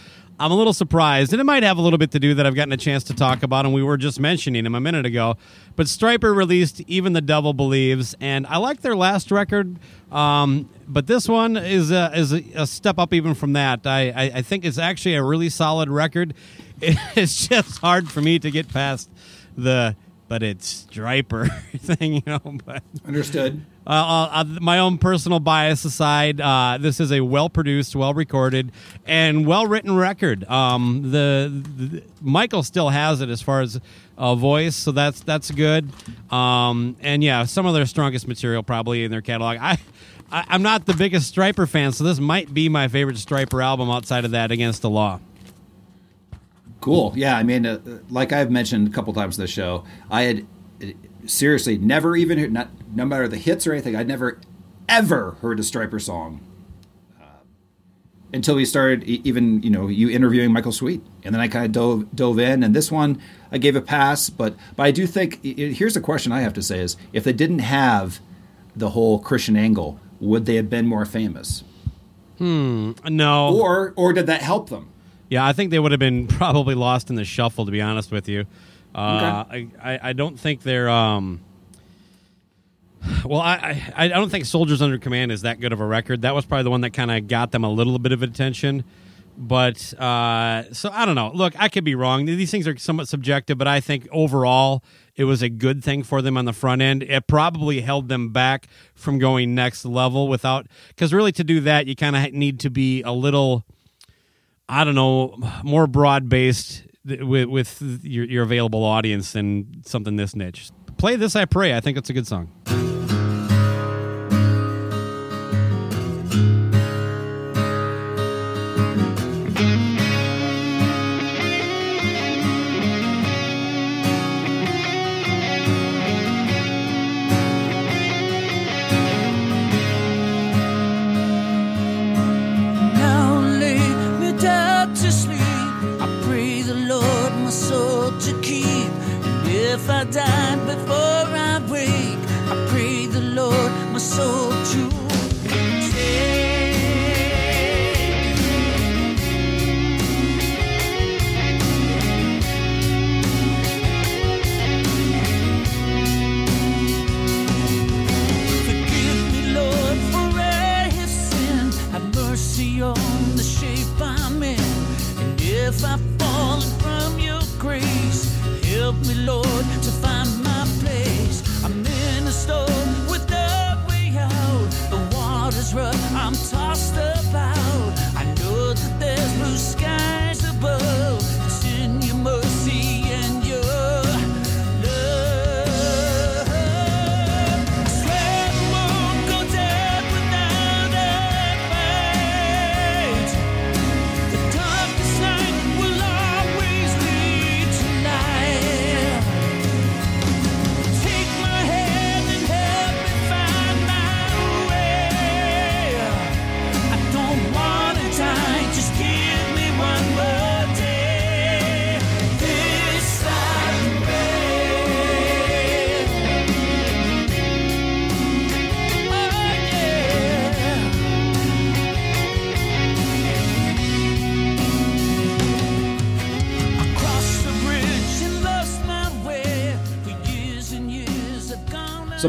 I'm a little surprised, and it might have a little bit to do that I've gotten a chance to talk about, and we were just mentioning him a minute ago. But Stryper released "Even the Devil Believes," and I like their last record. Um, but this one is a, is a, a step up even from that. I, I, I think it's actually a really solid record. It's just hard for me to get past the but it's Stryper thing, you know. But Understood. uh, uh, my own personal bias aside, uh, this is a well produced, well recorded, and well written record. Um, the, the Michael still has it as far as uh, voice, so that's that's good. Um, and yeah, some of their strongest material probably in their catalog. I, I I'm not the biggest Stryper fan, so this might be my favorite Stryper album outside of that Against the Law. Cool. Yeah, I mean, uh, like I've mentioned a couple times in the show, I had seriously never even heard, not no matter the hits or anything, I'd never ever heard a Stryper song uh, until we started even you know you interviewing Michael Sweet, and then I kind of dove dove in, and this one I gave a pass, but but I do think here's the question I have to say is if they didn't have the whole Christian angle, would they have been more famous, Hmm. No, or or did that help them? Yeah, I think they would have been probably lost in the shuffle, to be honest with you. Uh, I, I, I don't think they're. Um, well, I, I, I don't think Soldiers Under Command is that good of a record. That was probably the one that kind of got them a little bit of attention. But uh, so I don't know. Look, I could be wrong. These things are somewhat subjective, but I think overall it was a good thing for them on the front end. It probably held them back from going next level without because really to do that you kind of need to be a little I don't know, more broad based with, with your, your available audience than something this niche. Play this, I pray. I think it's a good song.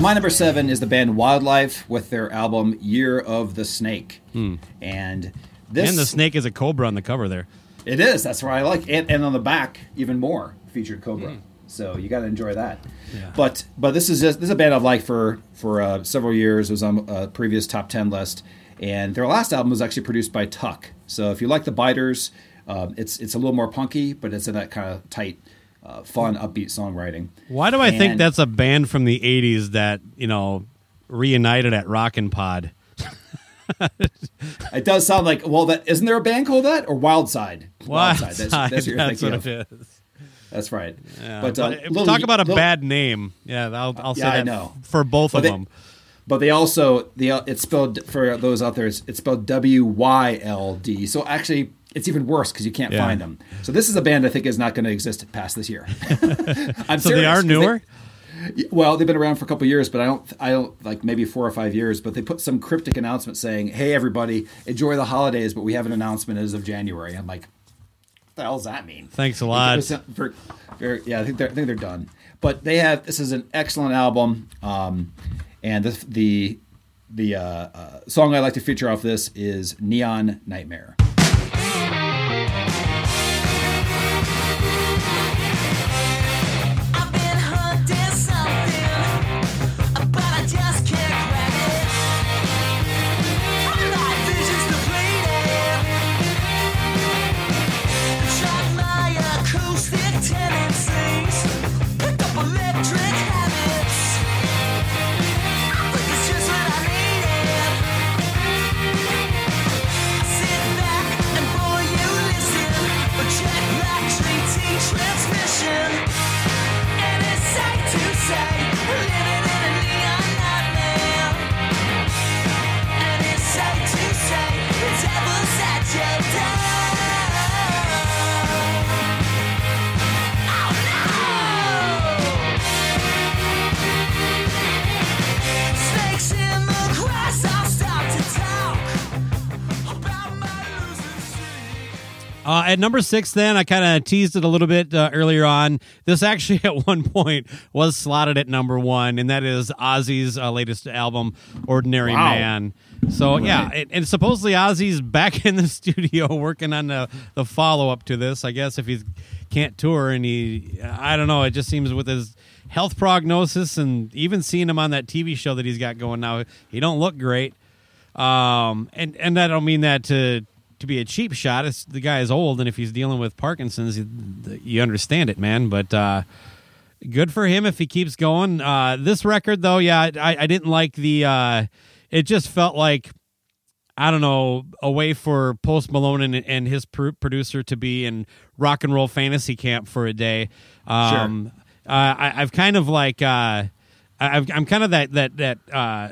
My number seven is the band Wyldlife with their album Year of the Snake, and this and the snake is a cobra on the cover there. It is. That's what I like, and, and on the back even more featured Cobra. So you got to enjoy that. But but this is just, this is a band I've liked for for uh, several years. It was on a previous top ten list, and their last album was actually produced by Tuck. So if you like the Biters, um, it's it's a little more punky, but it's in that kind of tight, uh, fun, upbeat songwriting. Why do I think that's a band from the '80s that you know reunited at Rockin' Pod? It does sound like well, that isn't there a band called that or Wildside? Wild That's, Side, that's what you're that's thinking what of. it is. That's right. Yeah, but, uh, if- little- talk about a little- bad name. Yeah, I'll, I'll say Yeah, I that know. for both But of they- them. But they also the it's spelled for those out there. It's, it's spelled W Y L D. So actually, it's even worse because you can't Yeah. find them. So this is a band I think is not going to exist past this year. I'm So they are newer. well, they've been around for a couple years, but I don't. I don't like maybe four or five years. But they put some cryptic announcement saying, "Hey, everybody, enjoy the holidays," but we have an announcement as of January. I'm like, what the hell does that mean? Thanks a lot. was For, for- yeah, I think they're I think they're done. But they have this is an excellent album, um, and the the the uh, uh, song I like to feature off this is "Neon Nightmare." I've at number six, then I kind of teased it a little bit uh, earlier on. This actually, at one point, was slotted at number one, and that is Ozzy's uh, latest album, "Ordinary Wow. Man." So yeah, and, and supposedly Ozzy's back in the studio working on the the follow up to this. I guess if he can't tour and he, I don't know, it just seems with his health prognosis and even seeing him on that TV show that he's got going now, he don't look great. Um, and and I don't mean that to to be a cheap shot. It's the guy is old, and if he's dealing with Parkinson's, you, you understand it, man. But uh, good for him if he keeps going. Uh, this record, though, yeah, I, I didn't like the. Uh, it just felt like I don't know a way for Post Malone and, and his pr- producer to be in rock and roll fantasy camp for a day. Um, uh, I, I've kind of like uh, I've, I'm kind of that that that uh,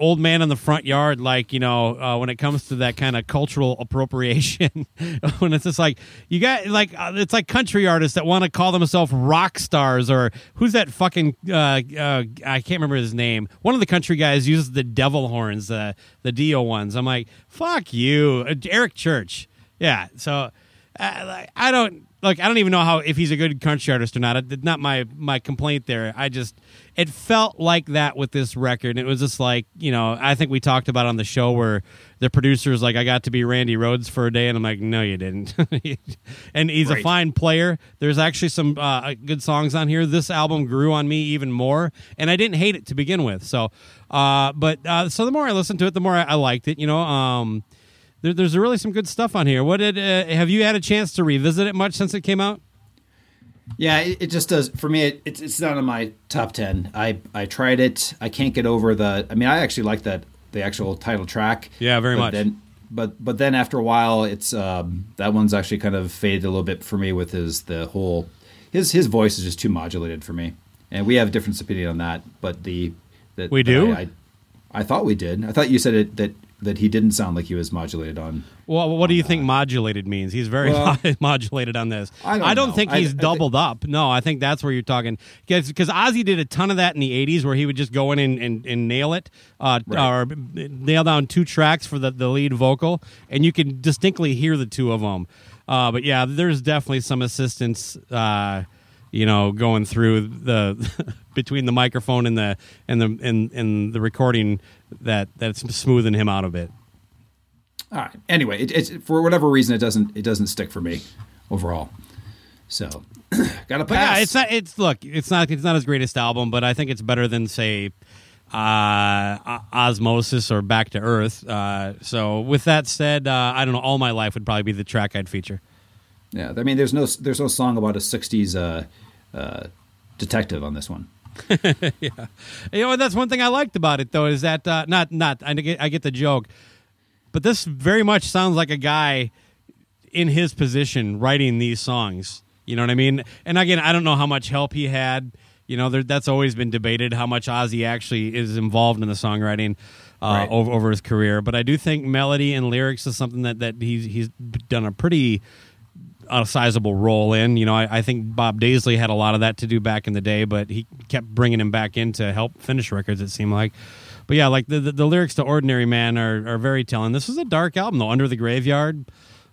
old man in the front yard, like you know, uh, when it comes to that kind of cultural appropriation. when it's just like you got like uh, it's like country artists that want to call themselves rock stars, or who's that fucking uh, uh, I can't remember his name. One of the country guys uses the devil horns, the the Dio ones. I'm like, fuck you, Uh, Eric Church. Yeah, so uh, like, I don't look. I don't even know how if he's a good country artist or not. It's not my my complaint there. I just it felt like that with this record. It was just like you know. I think we talked about on the show where the producer's like, I got to be Randy Rhoads for a day, and I'm like, no, you didn't. and he's a fine player. There's actually some uh, good songs on here. This album grew on me even more, and I didn't hate it to begin with. So, uh, but uh, so the more I listened to it, the more I, I liked it. You know. Um, there, there's really some good stuff on here. What did uh, have you had a chance to revisit it much since it came out? Yeah, it, it just does for me. It, it's it's not in my top ten. I I tried it. I can't get over the. I mean, I actually like that the actual title track. Yeah, very but much. Then, but but then after a while, it's um, that one's actually kind of faded a little bit for me with his the whole his his voice is just too modulated for me. And we have a different opinion on that. But the that We do? I, I, I thought we did. I thought you said it that that he didn't sound like he was modulated on. Well, what do you think modulated means? He's very Well- modulated on this. I don't know. think I- he's I think- doubled up. No, I think that's where you're talking. Because Ozzy did a ton of that in the 80s where he would just go in and, and, and nail it uh, Right. or nail down two tracks for the, the lead vocal, and you can distinctly hear the two of them. Uh, but yeah, there's definitely some assistance. Uh, you know, going through the between the microphone and the and the and, and the recording that that's smoothing him out a bit. All right. Anyway, it, it's for whatever reason it doesn't it doesn't stick for me overall. So got to But yeah, it's not. It's look, it's not. It's not his greatest album, but I think it's better than say uh, Ozzmosis or Back to Earth. Uh, so with that said, uh, I don't know. All my life would probably be the track I'd feature. yeah. I mean, there's no there's no song about a '60s uh, uh, detective on this one. Yeah, you know, that's one thing I liked about it, though, is that uh, not not I get I get the joke, but this very much sounds like a guy in his position writing these songs. You know what I mean? And again, I don't know how much help he had. You know, there, that's always been debated how much Ozzy actually is involved in the songwriting uh, Right. over over his career. But I do think melody and lyrics is something that that he's he's done a pretty a sizable role in. You know, I, I think Bob Daisley had a lot of that to do back in the day, but he kept bringing him back in to help finish records. It seemed like, but yeah, like the the, the lyrics to "Ordinary Man" are are very telling. This is a dark album though, "Under the Graveyard."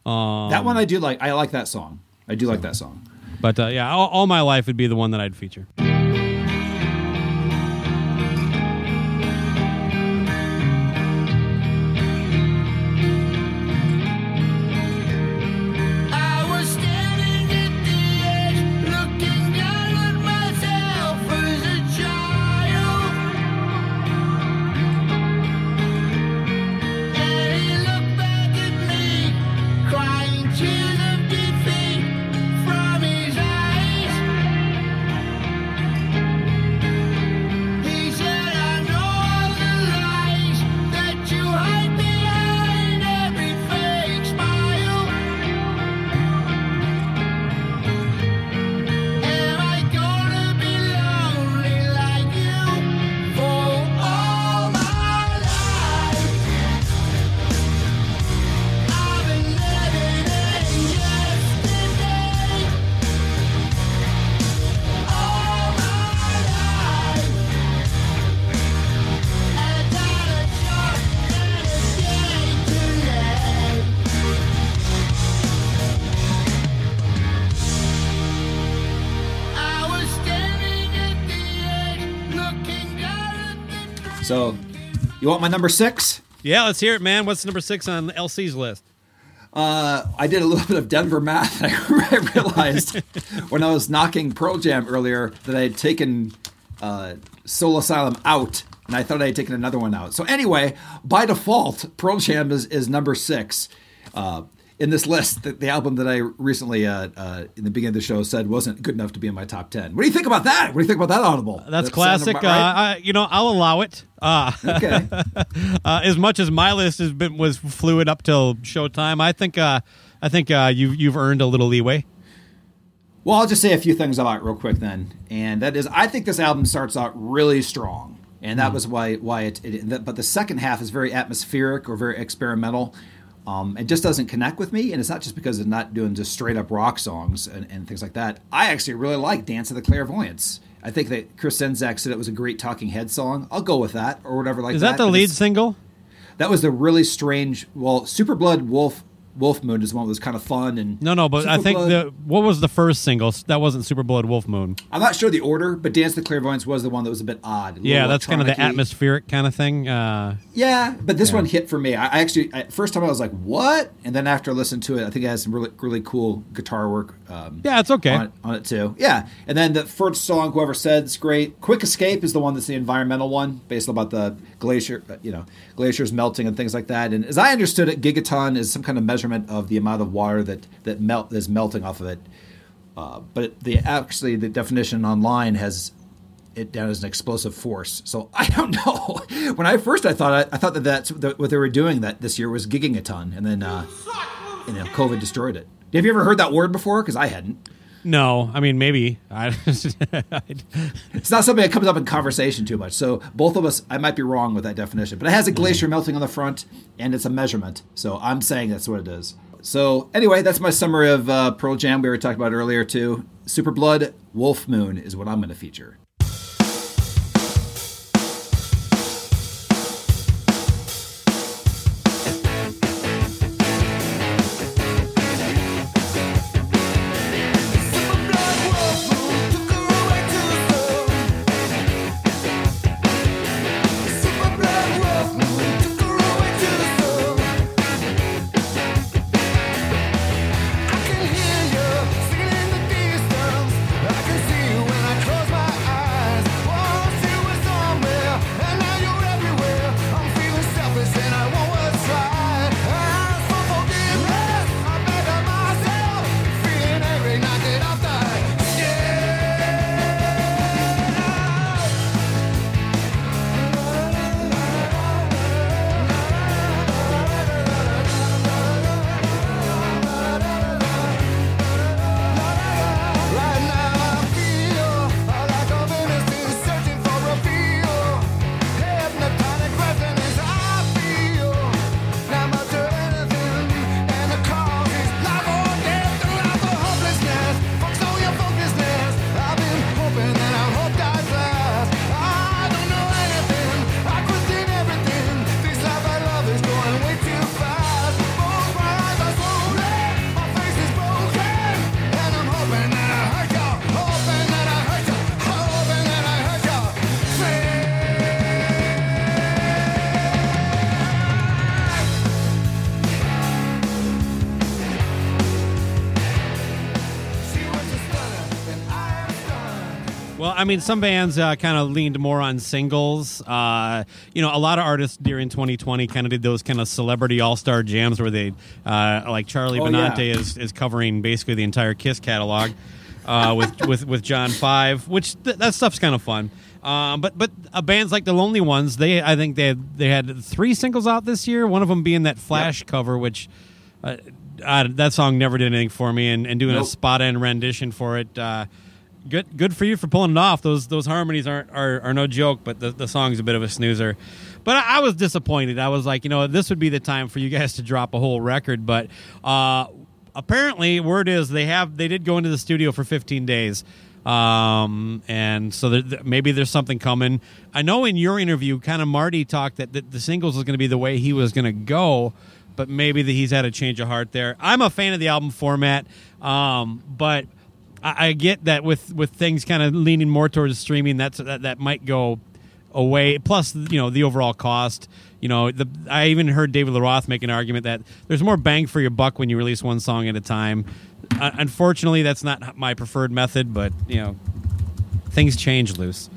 Um, that one I do like. I like that song. I do like that song. but uh, yeah, all, all my life would be the one that I'd feature. You want my number six? Yeah, let's hear it, man. What's number six on LC's list? I did a little bit of Denver math. And I realized when I was knocking Pearl Jam earlier that I had taken uh, Soul Asylum out, and I thought I had taken another one out. So anyway, by default, Pearl Jam is, is number six uh, in this list. The, the album that I recently, uh, uh, in the beginning of the show, said wasn't good enough to be in my top ten. What do you think about that? What do you think about that audible? That's That sound classic. about Uh, right? I, you know, I'll allow it. Uh, okay. uh, as much as my list has been was fluid up till showtime, I think uh, I think uh, you you've earned a little leeway. Well, I'll just say a few things about it real quick then, and that is, I think this album starts out really strong, and that was why why it. it but the second half is very atmospheric or very experimental. Um, it just doesn't connect with me, and it's not just because it's not doing just straight up rock songs and, and things like that. I actually really like "Dance of the Clairvoyants." I think that Chris Senzak said it was a great Talking Head song. I'll go with that or whatever like Is that the lead single? That was the really strange. Well, Super Blood Wolf Wolf Moon is one that was kind of fun and No, no, but I think Blood- the what was the first single? That wasn't Super Blood Wolf Moon. I'm not sure the order, but Dance the Clairvoyants was the one that was a bit odd. a Yeah, that's kind of the atmospheric kind of thing. Uh, Yeah, but this one hit for me. I, I actually, I, first time I was like, "What?" And then after I listened to it, I think it has some really, really cool guitar work. Um, yeah, it's okay. on, it, on it too. Yeah, and then the first song, whoever said, it's great. "Quick Escape" is the one that's the environmental one, based about the glacier, uh, you know, glaciers melting and things like that. And as I understood it, gigaton is some kind of measurement of the amount of water that that melt is melting off of it. Uh, but the actually the definition online has it down as an explosive force. So I don't know. when I first I thought I, I thought that that's that what they were doing that this year was gigging a ton, and then uh, you know COVID destroyed it. Have you ever heard that word before? Because I hadn't. No, I mean maybe. I, It's not something that comes up in conversation too much. So both of us, I might be wrong with that definition, but it has a glacier melting on the front, and it's a measurement. So I'm saying that's what it is. So anyway, that's my summary of uh, Pearl Jam. We were talking about earlier too. Super Blood, Wolf Moon is what I'm going to feature. I mean, some bands uh, kind of leaned more on singles. Uh, you know, a lot of artists during 2020 kind of did those kind of celebrity all star jams where they, uh, like Charlie Oh, Benante yeah. is, is covering basically the entire Kiss catalog uh, with, with with John Five, which th- that stuff's kind of fun. Um, but but uh, bands like the Lonely Ones, they I think they had, they had three singles out this year. One of them being that Flash cover, which uh, uh, that song never did anything for me, and, and doing a spot end rendition for it. Good good for you for pulling it off. Those those harmonies aren't are, are no joke, but the, the song's a bit of a snoozer. But I, I was disappointed. I was like, you know, this would be the time for you guys to drop a whole record. But uh, apparently, word is they have they did go into the studio for 15 days. Um, and so there, th- maybe there's something coming. I know in your interview, kind of Marty talked that the, the singles was going to be the way he was going to go, but maybe that he's had a change of heart there. I'm a fan of the album format, um, but I, I get that with with things kind of leaning more towards streaming, that's that that might go away. Plus, you know, the overall cost. You know, the I even heard David Lee Roth make an argument that there's more bang for your buck when you release one song at a time. Uh, unfortunately, that's not my preferred method, but you know, things change loose.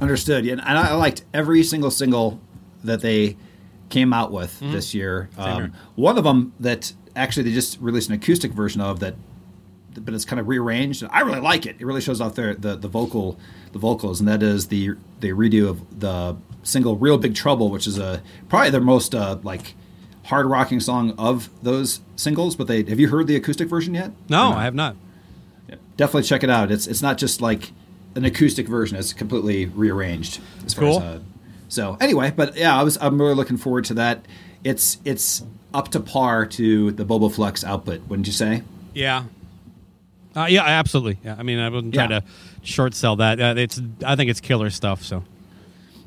Understood. Yeah, and I liked every single single that they came out with this year. Mm-hmm. Um, one of them that actually they just released an acoustic version of that, but it's kind of rearranged. I really like it. It really shows off their the, the vocal the vocals, and that is the the redo of the single "Real Big Trouble," which is a probably their most uh, like hard rocking song of those singles. But they have you heard the acoustic version yet? No? I have not. definitely check it out. It's it's not just like an acoustic version; it's completely rearranged. As far Cool. as, uh, so anyway, but yeah, I was I'm really looking forward to that. It's it's up to par to the Bobaflex output, wouldn't you say? Yeah. Uh, yeah, absolutely. Yeah, I mean, I wasn't trying Yeah. to short sell that. Uh, it's, I think it's killer stuff. So,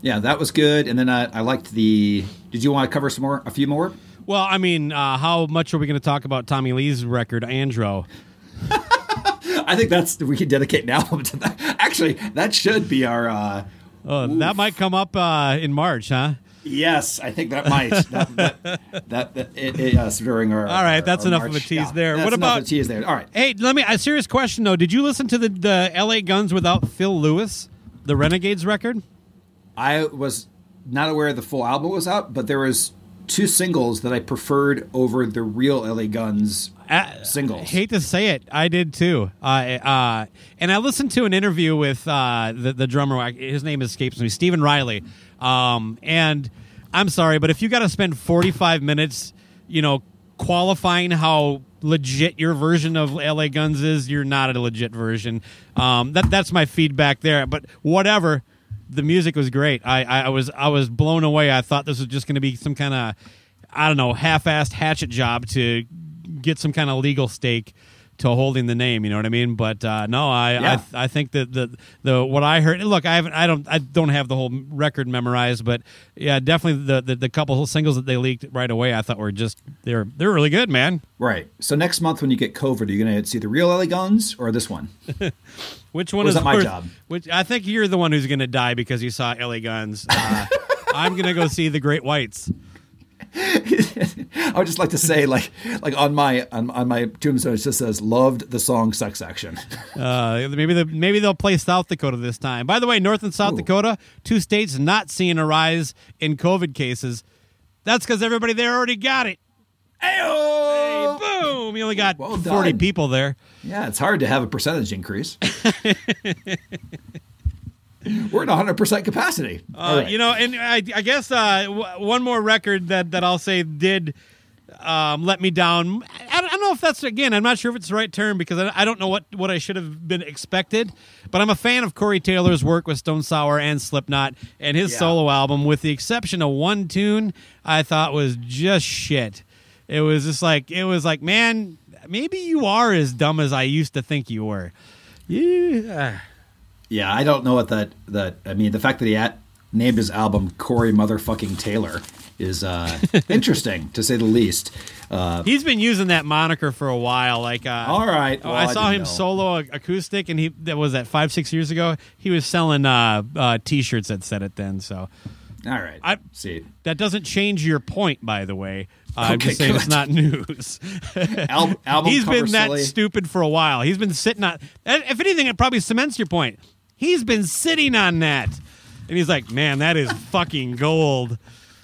Yeah, that was good. And then I, I liked the. Did you want to cover some more? A few more? well, I mean, uh, how much are we going to talk about Tommy Lee's record, Andro? I think that's we could dedicate an album to that. Actually, that should be our. Uh, Uh, that might come up uh, in March, huh? Yes, I think that might. that, that, that, that it, it, yes, during our. All right, our- that's our enough of a March- tease yeah, there. What about- of a tease there? All right. Hey, let me. A serious question though. Did you listen to the the L.A. Guns without Phil Lewis, the Renegades record? I was not aware the full album was out, but there was two singles that I preferred over the real LA Guns Uh, singles. Hate to say it, I did too. Uh, uh, and I listened to an interview with uh, the, the drummer. His name escapes me, Stephen Riley. Um, and I'm sorry, but if you got to spend 45 minutes, you know, qualifying how legit your version of LA Guns is, you're not a legit version. Um, that that's my feedback there. But whatever. The music was great. I, I, was I was blown away. I thought this was just going to be some kind of I don't know half-assed hatchet job to get some kind of legal stake to holding the name. You know what I mean? But uh, no, I, Yeah. I I think that the the what I heard. Look, I haven't. I don't. I don't have the whole record memorized, but yeah, definitely the the, the couple of singles that they leaked right away. I thought were just they're they're really good, man. Right. So next month when you get COVID, are you going to see the real LA Guns or this one? Which one Or is is that my worth- job? Which I think you're the one who's going to die because you saw LA Guns. Uh, I'm going to go see the Great Whites. I would just like to say, like, like on my on, on my tombstone, it just says "loved the song sex action." Uh, maybe the maybe they'll play South Dakota this time. By the way, North and South Ooh. Dakota, two states not seeing a rise in COVID cases. That's because everybody there already got it. Hey, boom! You only got Well forty people there. Yeah, it's hard to have a percentage increase. We're at 100 percent capacity. Uh, right. You know, and I, I guess uh, w- one more record that, that I'll say did um, let me down. I don't, I don't know if that's again. I'm not sure if it's the right term because I, I don't know what, what I should have been expected. But I'm a fan of Corey Taylor's work with Stone Sour and Slipknot, and his Yeah. solo album, with the exception of one tune, I thought was just shit. It was just like it was like, man, maybe you are as dumb as I used to think you were. Yeah. Yeah, I don't know what that that. I mean, the fact that he at, named his album Corey Motherfucking Taylor is uh, interesting to say the least. Uh, He's been using that moniker for a while. Like, uh, all right, Oh, well, I saw didn't him know. solo acoustic, and he that was that five six years ago. He was selling uh, uh, t-shirts that said it then. So All right, I- see. that doesn't change your point, by the way. Uh, I'm Okay, just saying it's not news. Al- album He's been that silly. stupid for a while. He's been sitting on. If anything, it probably cements your point. He's been sitting on that. And he's like, man, that is fucking gold.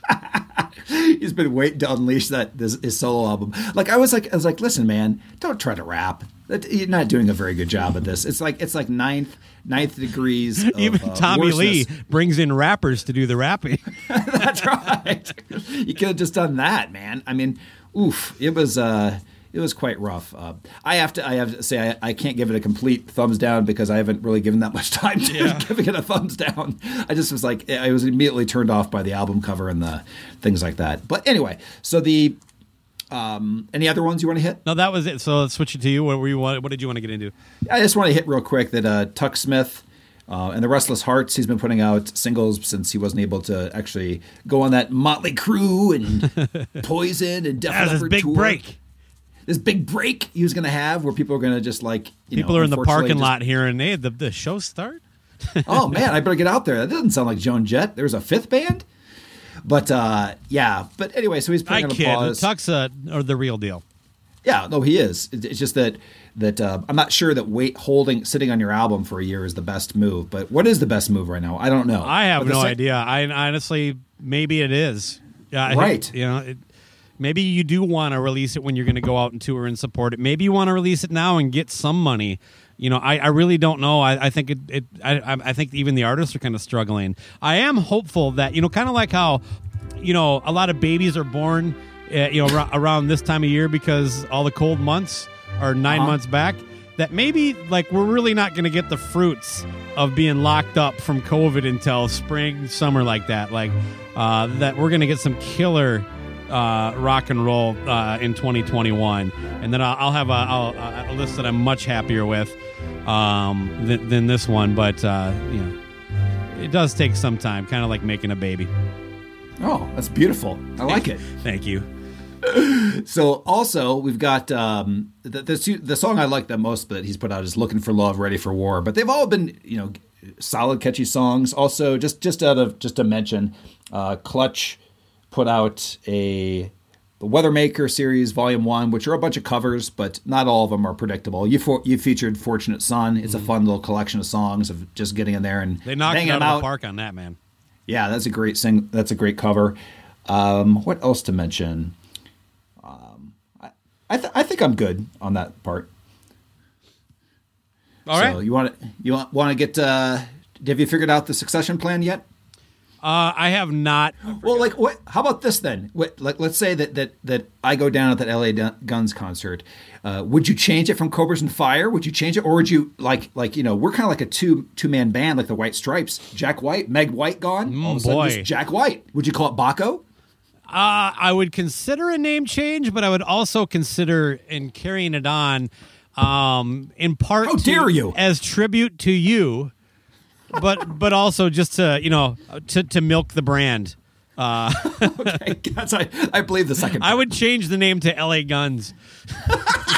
He's been waiting to unleash that this his solo album. Like I was like I was like, listen, man, don't try to rap. That, you're not doing a very good job at this. It's like it's like ninth ninth degrees. Of, Even uh, Tommy Lee brings in rappers to do the rapping. That's right. you could have just done that, man. I mean, oof, it was uh it was quite rough. Uh, I have to I have to say I, I can't give it a complete thumbs down because I haven't really given that much time to giving it a thumbs down. I just was like I was immediately turned off by the album cover and the things like that. But anyway, so the um any other ones you want to hit? no, that was it. So let's switch it to you. What were you want? What did you want to get into? I just want to hit real quick that uh, Tuck Smith uh, and the Restless Hearts, he's been putting out singles since he wasn't able to actually go on that Motley Crue and Poison and Def Leppard big tour. break. This big break he was going to have where people are going to just like, you People know, are in the parking just- lot here, and hey, the the show start. oh man, I better get out there. That doesn't sound like Joan Jett. There's a fifth band. But uh, yeah, but anyway, so he's I putting on a kid. pause. Tuck's uh, or the real deal. Yeah, no, he is. It's just that that uh, I'm not sure that wait holding sitting on your album for a year is the best move. But what is the best move right now? I don't know. I have no idea. I honestly, maybe it is. Yeah, I think, Right. you know, it, maybe you do want to release it when you're going to go out and tour and support it. Maybe you want to release it now and get some money. You know, I, I really don't know. I, I think it. it I, I think even the artists are kind of struggling. I am hopeful that you know, kind of like how, you know, a lot of babies are born, uh, you know, ar- around this time of year because all the cold months are 9 Uh-huh. months back. That maybe like we're really not going to get the fruits of being locked up from COVID until spring, summer, like that. Like uh, that, we're going to get some killer uh, rock and roll uh, in 2021, and then I'll, I'll have a, I'll, a list that I'm much happier with um, than, than this one. But uh, you know, it does take some time, kind of like making a baby. Oh, that's beautiful. I like it. Thank you. So also we've got um, the, the the song I like the most that he's put out is "Looking for Love, Ready for War." But they've all been you know solid, catchy songs. Also, just just out of just to mention, uh, Clutch put out a the Weathermaker series Volume One, which are a bunch of covers, but not all of them are predictable. You for, you featured "Fortunate Son." It's a fun little collection of songs of just getting in there and They knocked banging it out them of the park on that, man. Yeah, that's a great sing. That's a great cover. Um, what else to mention? Um, I I, th- I think I'm good on that part. All right. So you want to you want, want to get? Uh, have you figured out the succession plan yet? Uh, I have not. Well, like what? How about this then? What, like, let's say that that that I go down at that LA Gun- Guns concert. Uh, would you change it from Cobras and Fire? Would you change it, or would you like like you know we're kind of like a two two man band like the White Stripes. Jack White, Meg White gone. All of a sudden, boy. just Jack White. Would you call it Baco? Uh, I would consider a name change, but I would also consider in carrying it on, um, in part. How to- dare you. As tribute to you, but but also just to you know to to milk the brand. Okay, that's, I, I believe the second. I would change the name to L.A. Guns.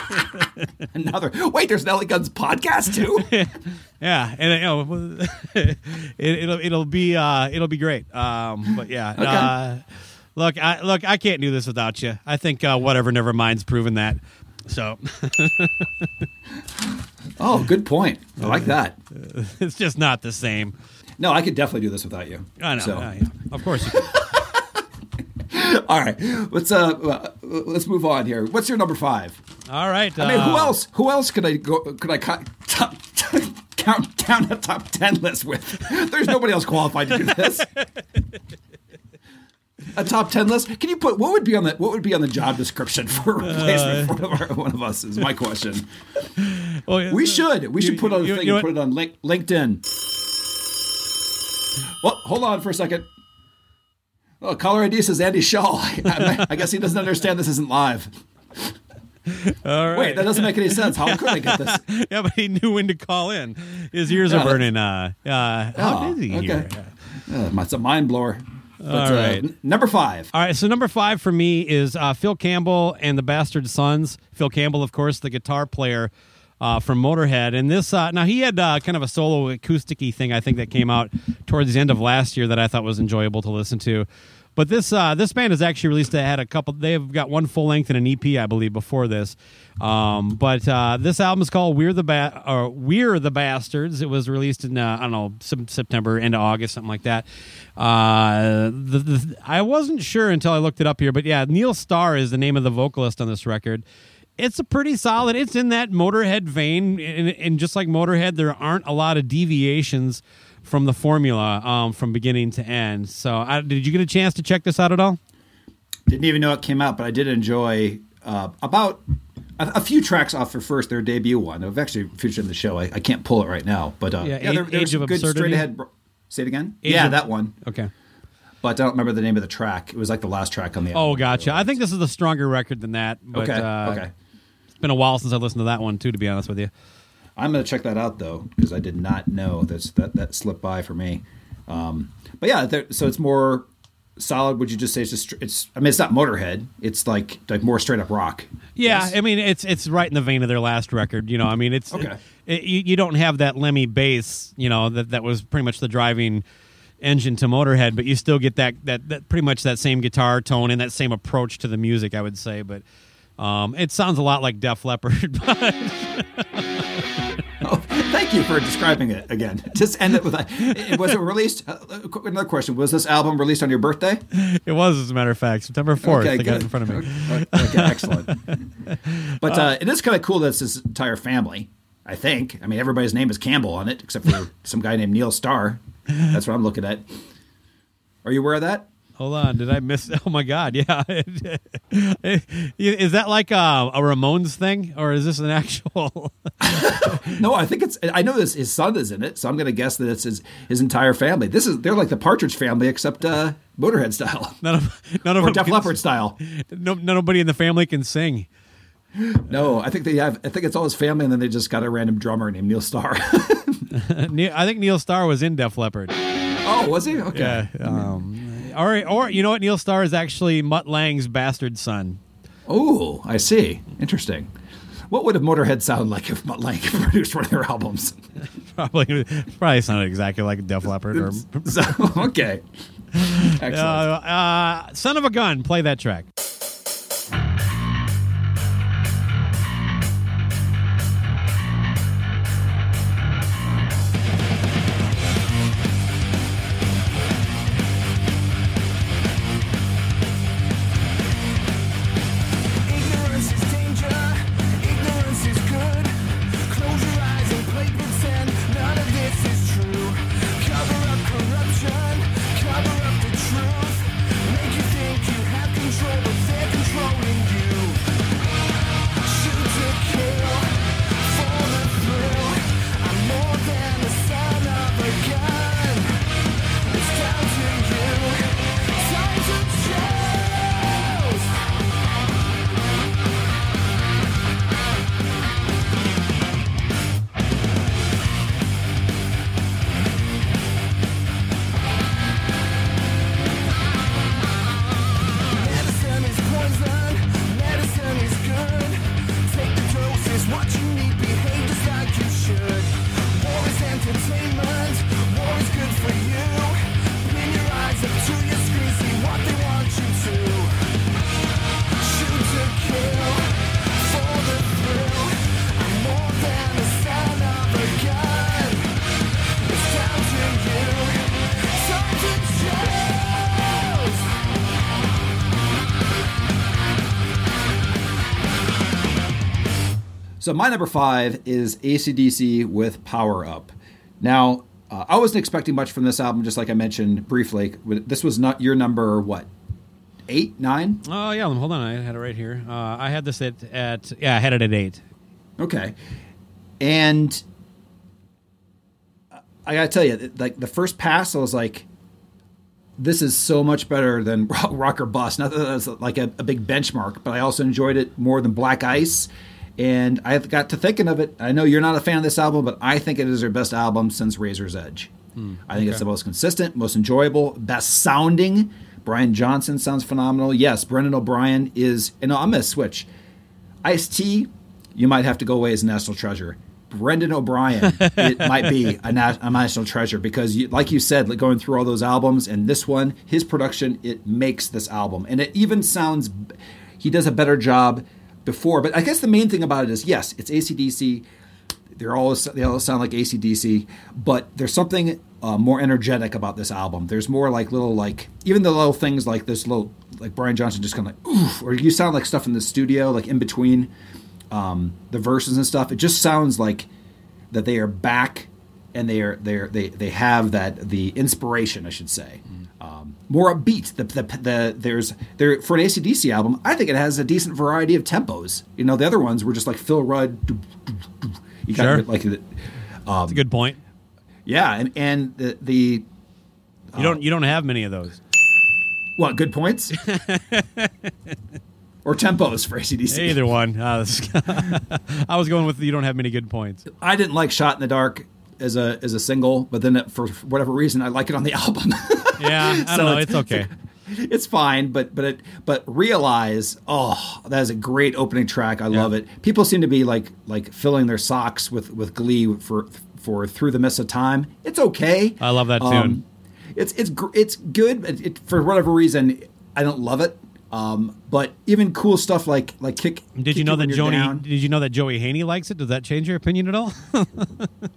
Another. Wait, there's an LA Guns podcast too. Yeah, and you know, it, it'll it'll be uh, it'll be great. Um, but yeah, uh, look, I look, I can't do this without you. I think uh, whatever, never mind's proven that. So oh, good point. I like that. it's just not the same. No, I could definitely do this without you. I know. So, uh. Of course you can. all right, let's uh, uh, let's move on here. What's your number five? All right. I mean, who uh, else? Who else could I go? Could I cut, top, count down a top ten list with? There's nobody else qualified to do this. A top ten list? Can you put what would be on the what would be on the job description for a replacement for one of, our, one of us? Is my question. well, We should we should put on a thing and put it on link, LinkedIn. Well, hold on for a second. Oh, caller ID says Andy Shaw. I, I guess he doesn't understand this isn't live. All right. Wait, that doesn't make any sense. How could I get this? yeah, but he knew when to call in. His ears Yeah, are burning. Uh, uh, how Oh, did he okay. hear? Uh, it's a mind blower. But, All right. uh, n- number five. All right, so number five for me is uh, Phil Campbell and the Bastard Sons. Phil Campbell, of course, the guitar player uh, from Motorhead, and this uh, now he had uh, kind of a solo acousticy thing I think that came out towards the end of last year that I thought was enjoyable to listen to. But this uh, this band has actually released. They had a couple. They've got one full length and an EP, I believe, before this. Um, but uh, this album is called "We're the ba- or We're the Bastards." It was released in uh, I don't know September into August, something like that. Uh, the, the, I wasn't sure until I looked it up here, but yeah, Neil Starr is the name of the vocalist on this record. It's a pretty solid. It's in that Motorhead vein, and, and just like Motorhead, there aren't a lot of deviations from the formula um, from beginning to end. So, I, did you get a chance to check this out at all? Didn't even know it came out, but I did enjoy uh, about a, a few tracks off their first, their debut one. I've actually featured in the show. I, I can't pull it right now, but uh, Yeah, yeah, there, Age was of good Absurdity? straight ahead. Say it again. Age yeah, of- that one. Okay. But I don't remember the name of the track. It was like the last track on the. Oh, album. gotcha. I think this is a stronger record than that. But, Okay. uh, okay. It's been a while since I listened to that one too. To be honest with you. I'm going to check that out though because I did not know that's that that slipped by for me. Um, but yeah, there, so it's more solid. Would you just say it's just it's? I mean, it's not Motorhead. It's like like more straight up rock. Yeah, Yes? I mean it's it's right in the vein of their last record. You know, I mean it's Okay. it- you, you don't have that Lemmy bass. You know that that was pretty much the driving engine to Motorhead, but you still get that that, that pretty much that same guitar tone and that same approach to the music. I would say, but um, it sounds a lot like Def Leppard. But thank you for describing it again. Just end it with a. Was it released? Uh, another question: Was this album released on your birthday? it was, as a matter of fact, September fourth. I got it in front of me. Okay, excellent. But uh, it is kind of cool that it's his entire family. I think. I mean, everybody's name is Campbell on it, except for some guy named Neil Starr. That's what I'm looking at. Are you aware of that? Hold on, did I miss? Oh my God, yeah. is that like a, a Ramones thing, or is this an actual? No, I think it's. I know this. His son is in it, so I'm going to guess that it's his his entire family. This is they're like the Partridge Family, except uh, Motorhead style None of none of or them Def Leppard style. No, nobody in the family can sing. No, I think they have. I think it's all his family, and then they just got a random drummer named Neil Starr. I think Neil Starr was in Def Leppard. oh, was he? Okay. Yeah. Um, or, or you know what? Neil Starr is actually Mutt Lange's bastard son. Oh, I see. Interesting. What would a Motorhead sound like if Mutt Lange produced one of their albums? Probably, probably sounded exactly like Def Leppard. Or So, okay. Excellent. uh, uh, son of a gun. Play that track. So my number five is ACDC with Power Up. Now, uh, I wasn't expecting much from this album, just like I mentioned briefly. This was not your number, what, eight, nine? Oh yeah, hold on. I had it right here. Uh, I had this at, at yeah, I had it at eight. Okay. And I gotta tell you, like the first pass, I was like, this is so much better than Rock or Bust. Not that that's like a, a big benchmark, but I also enjoyed it more than Black Ice. And I got to thinking of it. I know you're not a fan of this album, but I think it is their best album since Razor's Edge. Hmm. I think it's the most consistent, most enjoyable, best sounding. Brian Johnson sounds phenomenal. Yes, Brendan O'Brien is, and I'm going to switch. Ice T, you might have to go away as a national treasure. Brendan O'Brien, it might be a, na- a national treasure because, you, like you said, like going through all those albums and this one, his production, it makes this album, and it even sounds. He does a better job before, but I guess the main thing about it is yes, it's ACDC. They're all they all sound like ACDC, but there's something uh, more energetic about this album. There's more like little like even the little things like this little like Brian Johnson just kind of like oof, or you sound like stuff in the studio like in between um, the verses and stuff. It just sounds like that they are back and they are they they they have that the inspiration, I should say. Um, more upbeat. The, the, the there's there for an ACDC album. I think it has a decent variety of tempos. You know, the other ones were just like Phil Rudd. You got Sure. like the- That's a good point. yeah, and and the the You don't you don't have many of those. what good points or tempos for ACDC. Either one. Uh, I was going with you don't have many good points. I didn't like "Shot in the Dark" as a as a single, but then it, for whatever reason, I like it on the album. Yeah, I So don't know. it's- It's okay. it's fine, but but it but realize, oh, that is a great opening track. I love it. People seem to be like like filling their socks with with glee for for through the mist of time. It's okay. I love that tune. Um, it's it's it's good. It, it, for whatever reason, I don't love it. Um, but even cool stuff like like kick. Did Kick you know that Joni? Did you know that Joey Haney likes it? Does that change your opinion at all?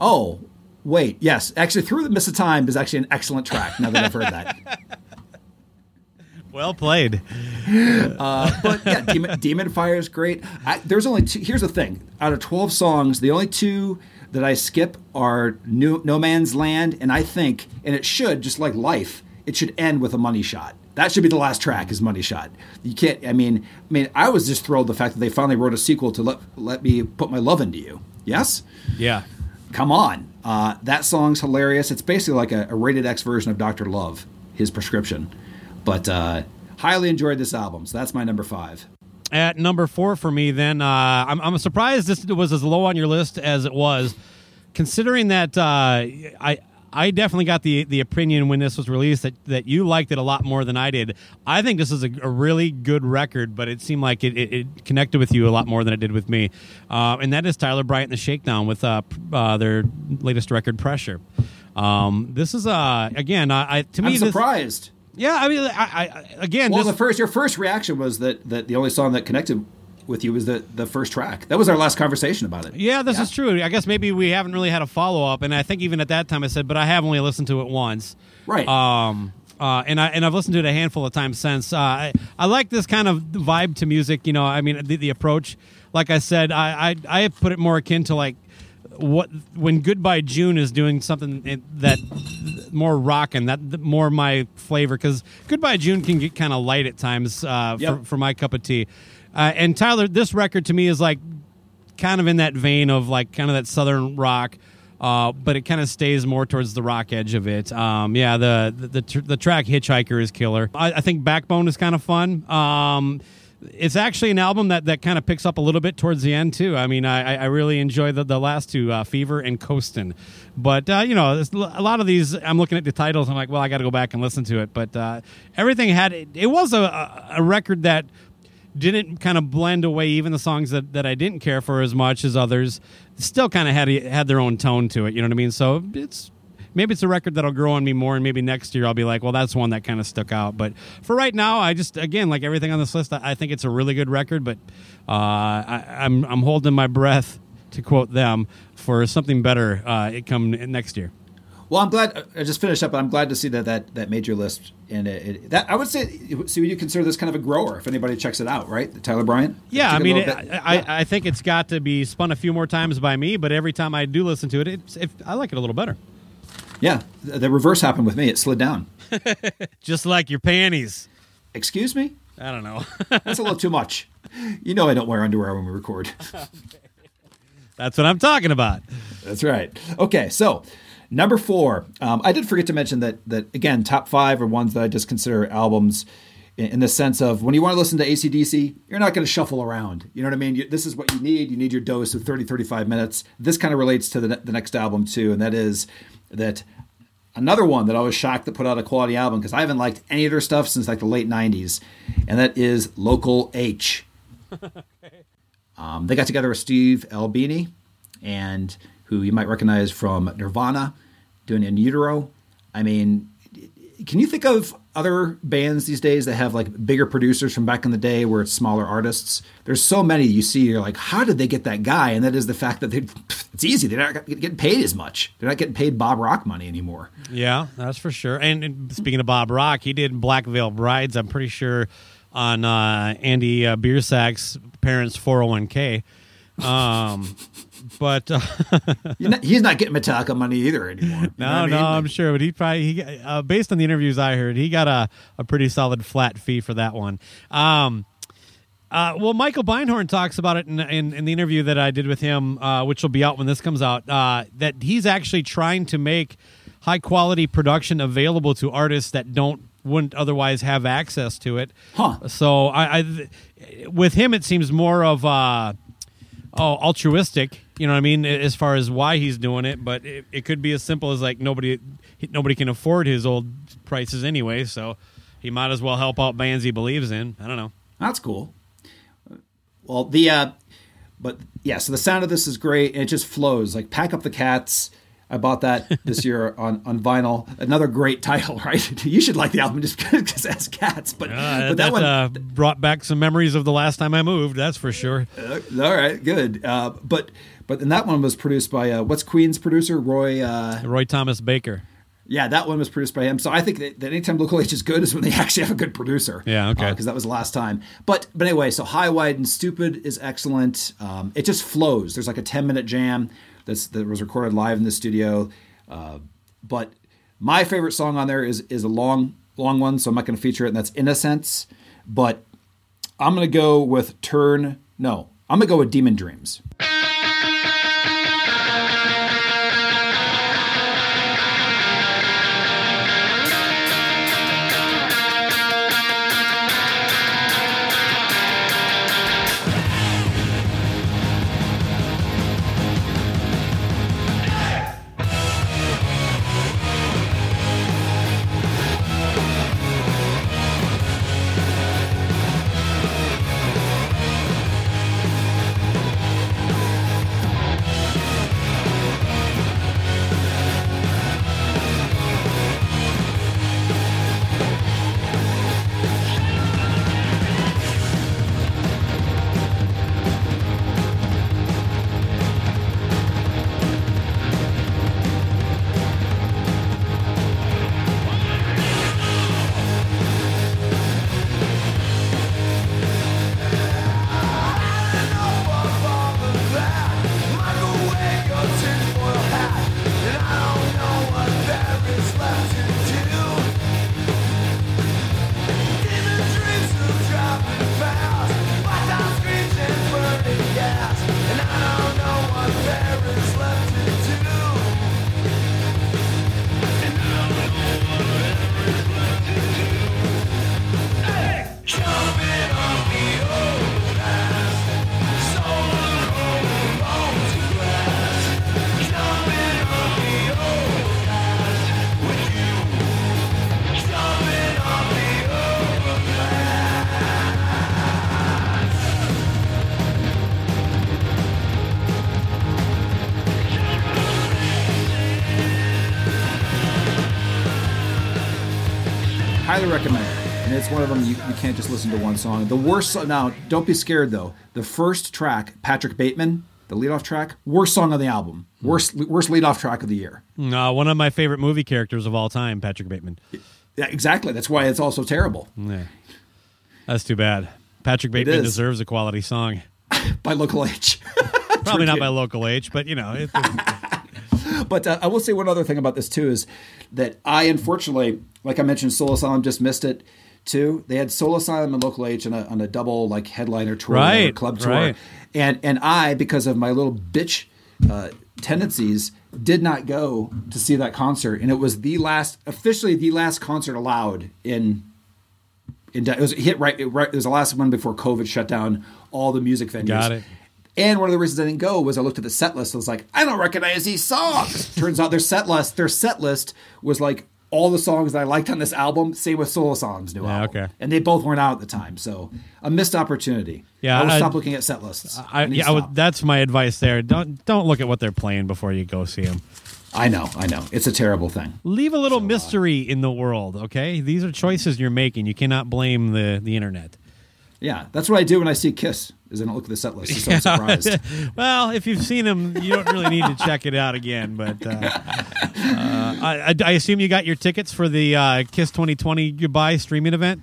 Oh, wait, yes, actually, through the mist of time is actually an excellent track. Now that I've heard that. well played. uh, but yeah, Demon, Demon Fire is great. I, there's only two. Here's the thing: out of 12 songs, the only two that I skip are New, No Man's Land, and I think, and it should, just like life, it should end with a money shot. That should be the last track. Is Money Shot. You can't. I mean, I mean, I was just thrilled the fact that they finally wrote a sequel to let let me put my love into you. Yes. Yeah. Come on. Uh, that song's hilarious. It's basically like a, a rated X version of Dr. Love, his prescription. But uh, highly enjoyed this album. So that's my number five. At number four for me, then uh, I'm, I'm surprised this was as low on your list as it was, considering that uh, I I definitely got the the opinion when this was released that, that you liked it a lot more than I did. I think this is a, a really good record, but it seemed like it, it, it connected with you a lot more than it did with me, uh, and that is Tyler Bryant and the Shakedown with uh, uh, their latest record, Pressure. Um, this is uh, again, I, I to me I'm this, surprised. yeah, I mean, I, I again, Well, this, the first your first reaction was that that the only song that connected with you was the the first track. That was our last conversation about it. Yeah, this is true. I guess maybe we haven't really had a follow up, and I think even at that time I said, but I have only listened to it once. Right. Um. Uh, and I and I've listened to it a handful of times since. Uh, I I like this kind of vibe to music. You know, I mean the, the approach. Like I said, I, I I put it more akin to like what when Goodbye June is doing something that more rockin' that that more my flavor because Goodbye June can get kind of light at times uh, Yep. for for my cup of tea. Uh, and Tyler, this record to me is like kind of in that vein of like kind of that southern rock. Uh, but it kind of stays more towards the rock edge of it. Um, yeah, the the, the, tr- the track "Hitchhiker" is killer. I, I think "Backbone" is kind of fun. Um, it's actually an album that, that kind of picks up a little bit towards the end too. I mean, I, I really enjoy the, the last two, uh, "Fever" and "Coastin'." But uh, you know, a lot of these. I'm looking at the titles. I'm like, well, I got to go back and listen to it. But uh, everything had it, it was a, a a record that didn't kind of blend away even the songs that, that I didn't care for as much as others still kind of had had their own tone to it you know what I mean? So it's maybe it's a record that'll grow on me more and maybe next year I'll be like well that's one that kind of stuck out. But for right now I just again like everything on this list I, I think it's a really good record but uh, I, I'm, I'm holding my breath to quote them for something better uh, it come next year Well, I'm glad. I just finished up. but I'm glad to see that that that made your list. And it, it, that I would say, so you consider this kind of a grower if anybody checks it out, right? Tyler Bryant. Yeah, I mean, it, I, yeah. I think it's got to be spun a few more times by me, but every time I do listen to it, it's, it, I like it a little better. yeah, the the reverse happened with me. It slid down. Just like your panties. Excuse me. I don't know. That's a little too much. You know I don't wear underwear when we record. That's what I'm talking about. That's right. Okay, so number four. Um, I did forget to mention that that again, top five are ones that I just consider albums in, in the sense of when you want to listen to ACDC, you're not going to shuffle around. You know what I mean? You, this is what you need. You need your dose of 30, 35 minutes. This kind of relates to the, ne- the next album too, and that is that another one that I was shocked that put out a quality album because I haven't liked any of their stuff since like the late 90s, and that is Local H. Um, they got together with Steve Albini, and who you might recognize from Nirvana, doing In Utero. I mean, can you think of other bands these days that have like bigger producers from back in the day where it's smaller artists? There's so many you see, you're like, how did they get that guy? And that is the fact that they, it's easy. They're not getting paid as much. They're not getting paid Bob Rock money anymore. Yeah, that's for sure. And, speaking of Bob Rock, he did Black Veil Brides. I'm pretty sure on uh, Andy uh, Biersack's parents' 401k. Um, but uh, not- he's not getting Metallica money either anymore. Know no, I no, mean? I'm sure. But he probably, he, uh, based on the interviews I heard, he got a, a pretty solid flat fee for that one. Um, uh, well, Michael Beinhorn talks about it in, in, in the interview that I did with him, uh, which will be out when this comes out. Uh, that he's actually trying to make high quality production available to artists that don't wouldn't otherwise have access to it. Huh. So I, I with him, it seems more of uh, oh altruistic. You know what I mean? As far as why he's doing it, but it, it could be as simple as like nobody nobody can afford his old prices anyway, so he might as well help out bands he believes in. I don't know. That's cool. Well, the uh but yeah, so the sound of this is great it just flows. Like Pack Up the Cats. I bought that this year on, on vinyl. Another great title, right? You should like the album just because it has cats. But, Uh, but that that one, uh, brought back some memories of the last time I moved. That's for sure. uh, all right, good. Uh, but but and that one was produced by uh, what's Queen's producer Roy. Uh, Roy Thomas Baker. yeah, that one was produced by him. So I think that, that anytime local H is good is when they actually have a good producer. Yeah, okay. Because that was the last time. But but anyway, so High, Wide, and Stupid is excellent. Um, it just flows. There's like a 10 minute jam that's that was recorded live in the studio. Uh, but my favorite song on there is is a long long one, so I'm not going to feature it, and that's Innocence. But I'm going to go with Turn. No, I'm going to go with Demon Dreams. It's one of them you, you can't just listen to one song. The worst song, now, don't be scared though. The first track, Patrick Bateman, the leadoff track, worst song on the album. Worst worst leadoff track of the year. Uh, one of my favorite movie characters of all time, Patrick Bateman. Yeah, exactly. That's why it's also terrible. Yeah. That's too bad. Patrick Bateman deserves a quality song. By Local H. Probably not by local H, but you know, it, But uh, I will say one other thing about this too is that I unfortunately, like I mentioned, Soul Asylum just missed it too. They had Soul Asylum and Local H on a, on a double like headliner tour, or Right, club tour, right. and and I because of my little bitch uh, tendencies did not go to see that concert, and it was the last officially the last concert allowed in. In, it was it hit right, it right. It was the last one before COVID shut down all the music venues. Got it. And one of the reasons I didn't go was I looked at the set list. I was like, I don't recognize these songs. Turns out their set list, their set list was like all the songs that I liked on this album. Same with Solo Songs' new Yeah, album. okay. And they both weren't out at the time, so a missed opportunity. Yeah, I I- stop looking at set lists. I, need yeah, I would, that's my advice there. Don't don't look at what they're playing before you go see them. I know, I know. It's a terrible thing. Leave a little uh, mystery in the world, okay? These are choices you're making. You cannot blame the the internet. Yeah, that's what I do when I see Kiss. Is I don't look at the set list, so I'm surprised. well, if you've seen them, you don't really need to check it out again. But uh, uh, I, I, assume you got your tickets for the uh, Kiss 2020 Goodbye streaming event.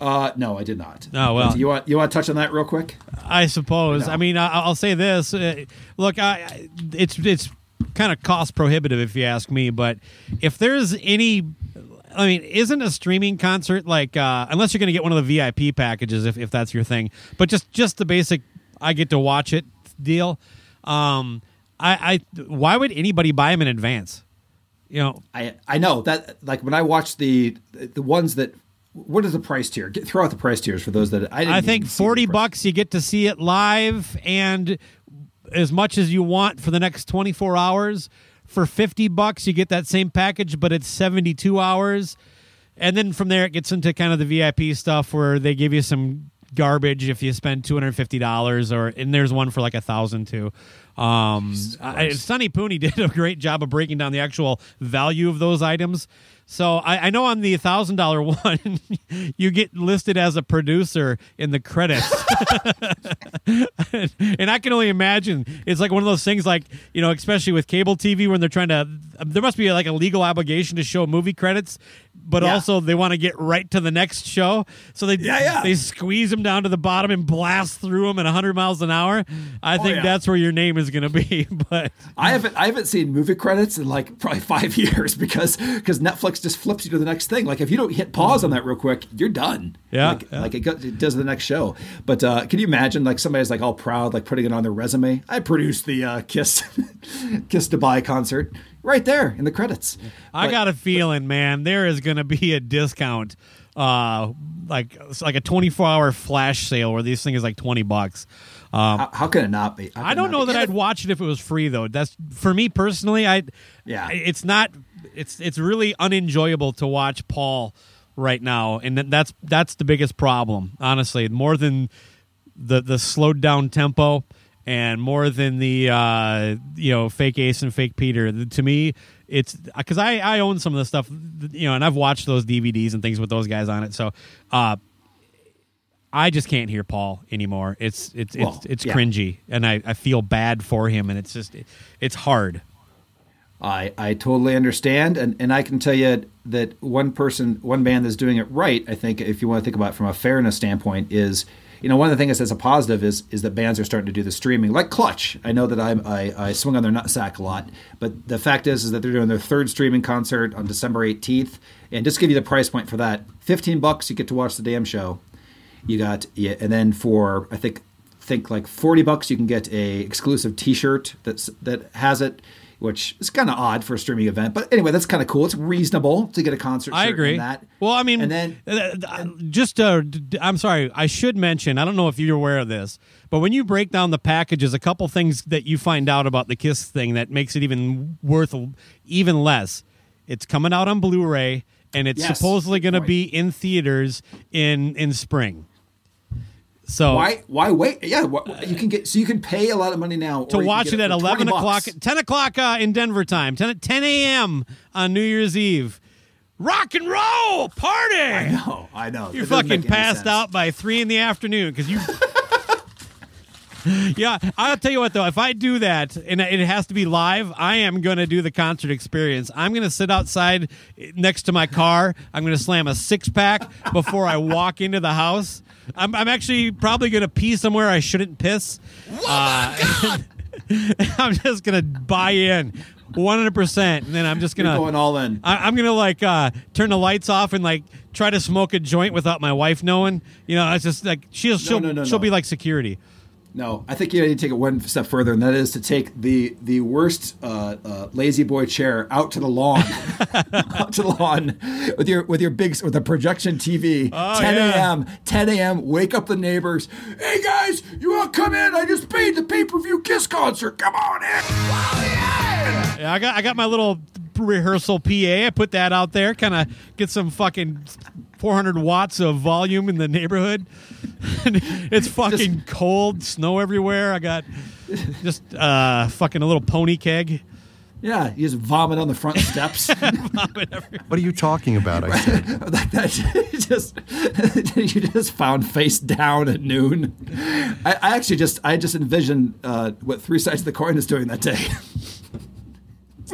Uh, no, I did not. Oh, well. But you want you want to touch on that real quick? I suppose. No. I mean, I, I'll say this. Uh, look, I- it's it's kind of cost prohibitive if you ask me. But if there's any, I mean, isn't a streaming concert like uh, unless you're going to get one of the VIP packages if, if that's your thing. But just just the basic, I get to watch it deal. Um, I, I why would anybody buy them in advance? You know, I I know that like when I watch the the ones that what is the price tier? Get, throw out the price tiers for those that I didn't I think even see the forty bucks you get to see it live and as much as you want for the next twenty four hours. For fifty bucks you get that same package, but it's seventy two hours. And then from there it gets into kind of the VIP stuff where they give you some garbage if you spend two hundred fifty dollars or and there's one for like a thousand too. Um, I, Sonny Pooney did a great job of breaking down the actual value of those items. So I, I know on the thousand dollar one, you get listed as a producer in the credits, and I can only imagine. It's like one of those things, like you know, especially with cable TV when they're trying to. There must be like a legal obligation to show movie credits, but Yeah. also they want to get right to the next show, so they Yeah, yeah. they squeeze them down to the bottom and blast through them at hundred miles an hour. I think Oh, yeah. that's where your name is going to be, but. I haven't I haven't seen movie credits in like probably five years because because Netflix just flips you to the next thing. Like if you don't hit pause on that real quick, you're done. Yeah, like, like it, it does the next show. But uh, can you imagine like somebody's like all proud, like putting it on their resume? I produced the uh, Kiss Kiss Dubai concert right there in the credits. I But- got a feeling, man, there is going to be a discount, uh, like like a twenty four hour flash sale where these things is like twenty bucks. Um, How, how can it not be? I don't know that I'd watch it if it was free though. That's for me personally. I Yeah. it's not. It's it's really unenjoyable to watch Paul right now, and that's that's the biggest problem. Honestly, more than the the slowed down tempo and more than the uh, you know fake Ace and fake Peter. To me, it's because I I own some of the stuff you know, and I've watched those DVDs and things with those guys on it. So. uh I just can't hear Paul anymore. It's it's Well, it's it's yeah. cringy, and I, I feel bad for him, and it's just it's hard. I, I totally understand, and, and I can tell you that one person, one band that's doing it right. I think if you want to think about it from a fairness standpoint, is you know one of the things that's a positive is is that bands are starting to do the streaming, like Clutch. I know that I'm, I I swing on their nutsack a lot, but the fact is is that they're doing their third streaming concert on December 18th, and just give you the price point for that, fifteen bucks you get to watch the damn show. You got yeah, and then for I think think like forty bucks you can get a exclusive T-shirt that's that has it, which is kind of odd for a streaming event. But anyway, that's kind of cool. It's reasonable to get a concert. I agree. That. Well, I mean, and then uh, uh, just uh, I'm sorry, I should mention. I don't know if you're aware of this, but when you break down the packages, a couple things that you find out about the Kiss thing that makes it even worth even less. It's coming out on Blu-ray, and it's Yes, supposedly going to be in theaters in in spring. So why why wait? Yeah, wh- you can get so you can pay a lot of money now to or you can watch it at 11 o'clock, bucks. 10 o'clock uh, in Denver time, 10, 10 a.m. on New Year's Eve. Rock and roll party. I know, I know. You're fucking passed sense. out by three in the afternoon because you. yeah, I'll tell you what though. If I do that and it has to be live, I am going to do the concert experience. I'm going to sit outside next to my car. I'm going to slam a six pack before I walk into the house. I'm, I'm actually probably going to pee somewhere I shouldn't piss. Uh, I'm just going to buy in 100%. And then I'm just going You're to. going all in. I, I'm gonna like uh, turn the lights off and like try to smoke a joint without my wife knowing. You know, it's just like she'll she'll no, no, she'll no. be like security. No, I think you need to take it one step further, and that is to take the the worst uh, uh, lazy boy chair out to the lawn, out to the lawn with your with your big with a projection TV. Oh, 10 yeah. a.m. 10 a.m. Wake up the neighbors. Hey guys, you all come in? I just paid the pay per view Kiss concert. Come on in. Yeah, I got I got my little rehearsal PA. I put that out there, kind of get some fucking 400 watts of volume in the neighborhood. it's fucking cold, snow everywhere. I got just uh, fucking a little pony keg. Yeah, you just vomit on the front steps. What are you talking about? I said. like that, just you just found face down at noon. I, I actually just I just envisioned uh, what three sides of the coin is doing that day.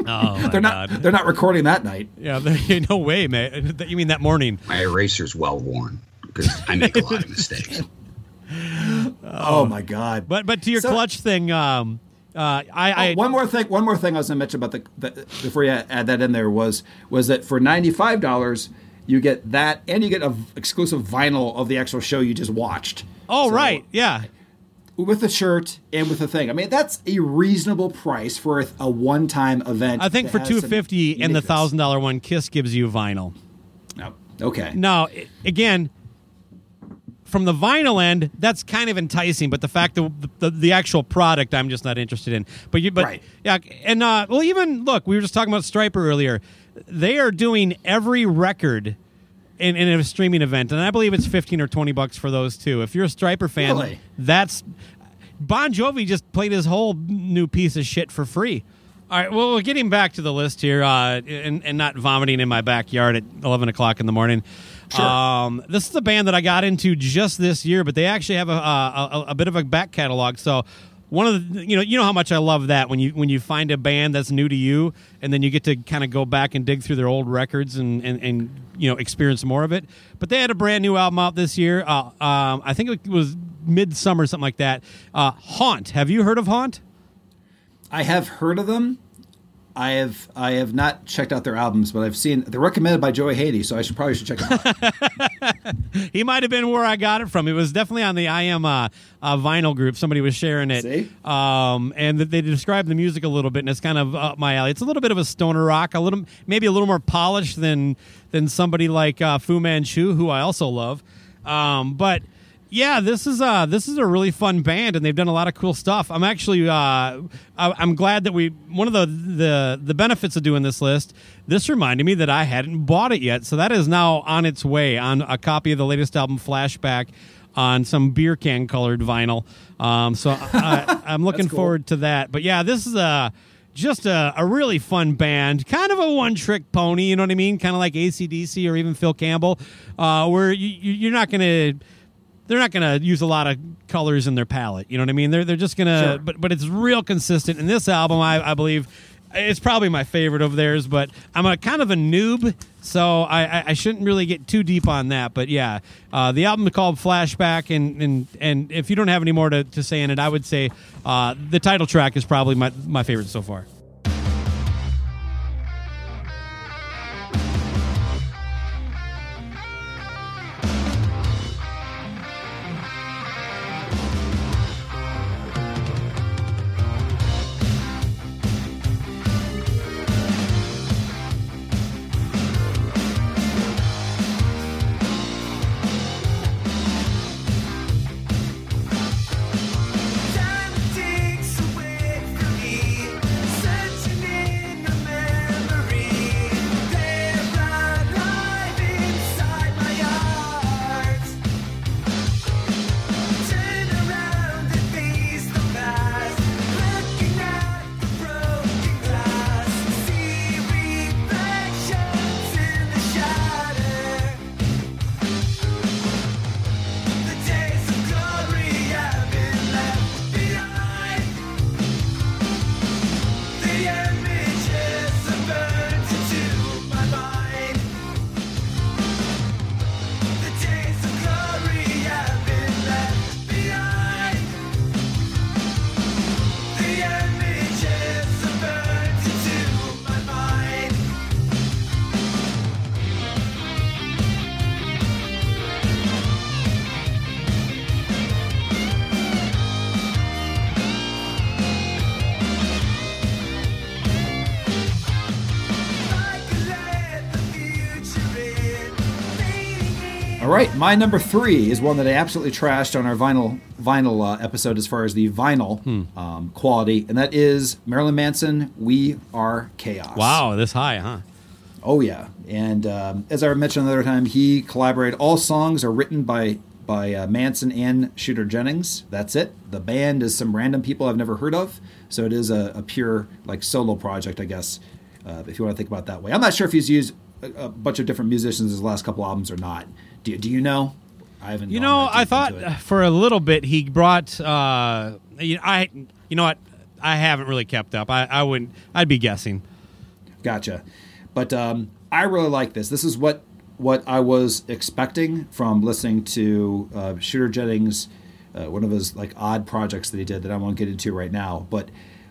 Oh, they're not they're not recording that night. Yeah, there, no way, man. You mean that morning? My eraser's well worn because I make a lot of mistakes. Oh, my god! But but to your So- clutch thing, um, uh, I, I Oh, one more thing. One more thing I was going to mention about the, the before you add that in there was was that for ninety five dollars you get that and you get a v- exclusive vinyl of the actual show you just watched. oh So, right, yeah. With a shirt and with a thing. I mean that's a reasonable price for a, a one time event. I think for two fifty and the thousand dollar one, Kiss gives you vinyl. No. Okay. Now, again, from the vinyl end, that's kind of enticing, but the fact that the, the, the actual product, I'm just not interested in. But you, but Right. yeah, and uh, well, even look, we were just talking about Stryper earlier. They are doing every record. In, in a streaming event, and I believe it's fifteen or twenty bucks for those too. If you're a Stryper fan, Really? that's Bon Jovi just played his whole new piece of shit for free. All right, well, we're getting back to the list here, uh, and, and not vomiting in my backyard at eleven o'clock in the morning. Um, this is a band that I got into just this year, but they actually have a, a, a, a bit of a back catalog. So one of the, you know, you know how much I love that when you when you find a band that's new to you, and then you get to kind of go back and dig through their old records and, and, and you know experience more of it. But they had a brand new album out this year. Uh, um, I think it was midsummer, something like that. Uh, Haunt. Have you heard of Haunt? I have heard of them. I have I have not checked out their albums, but I've seen they're recommended by Joey Haiti, so I should probably should check them out. He might have been where I got it from. It was definitely on the I Am uh, uh, vinyl group. Somebody was sharing it. See? Um, and they described the music a little bit, and it's kind of up my alley. It's a little bit of a stoner rock, a little maybe a little more polished than than somebody like uh, Fu Manchu, who I also love. Um, but yeah, this is uh this is a really fun band, and they've done a lot of cool stuff. I'm actually uh I, I'm glad that we one of the the the benefits of doing this list. This reminded me that I hadn't bought it yet, so that is now on its way on a copy of the latest album, Flashback. On some beer can colored vinyl, um, so I, I'm looking cool. forward to that. But yeah, this is a just a, a really fun band, kind of a one trick pony. You know what I mean? Kind of like ACDC or even Phil Campbell, uh, where you, you're not going to they're not going to use a lot of colors in their palette. You know what I mean? They're they're just going to, Sure. but but it's real consistent. And this album, I, I believe, it's probably my favorite of theirs. But I'm a kind of a noob, so I, I, I shouldn't really get too deep on that. But yeah, uh, the album is called Flashback, and and and if you don't have any more to, to say in it, I would say uh, the title track is probably my my favorite so far. Right, my number three is one that I absolutely trashed on our vinyl vinyl uh, episode as far as the vinyl um, quality, and that is Marilyn Manson. We are chaos. Wow, this high, huh? Oh yeah, and um, as I mentioned another time, he collaborated. All songs are written by by uh, Manson and Shooter Jennings. That's it. The band is some random people I've never heard of, so it is a, a pure like solo project, I guess, uh, if you want to think about that way. I'm not sure if he's used a, a bunch of different musicians his last couple albums or not. Do, do you know? I haven't. You know, I thought for a little bit he brought. Uh, you I, you know what? I haven't really kept up. I, I wouldn't. I'd be guessing. Gotcha. But um, I really like this. This is what what I was expecting from listening to uh, Shooter Jennings, uh, one of his like odd projects that he did that I won't get into right now. But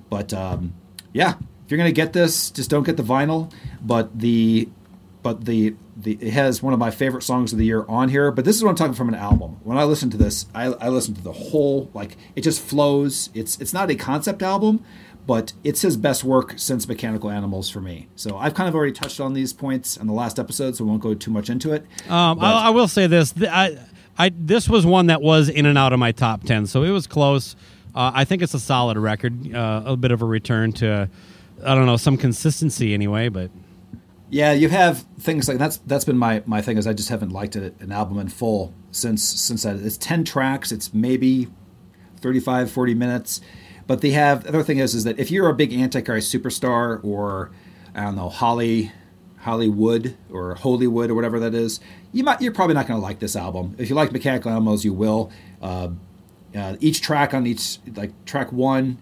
but um, yeah, if you're gonna get this, just don't get the vinyl. But the but the the it has one of my favorite songs of the year on here. But this is what I'm talking from an album. When I listen to this, I, I listen to the whole like it just flows. It's it's not a concept album, but it's his best work since Mechanical Animals for me. So I've kind of already touched on these points in the last episode, so I won't go too much into it. Um, I, I will say this: I, I, this was one that was in and out of my top ten, so it was close. Uh, I think it's a solid record, uh, a bit of a return to, I don't know, some consistency anyway. But Yeah, you have things like that's that's been my my thing is I just haven't liked a, an album in full since since that it's 10 tracks, it's maybe 35 40 minutes. But they have the other thing is is that if you're a big Antichrist superstar or I don't know, Holly Hollywood or Holywood or whatever that is, you might you're probably not going to like this album. If you like Mechanical Animals, you will. Uh, uh, each track on each like track one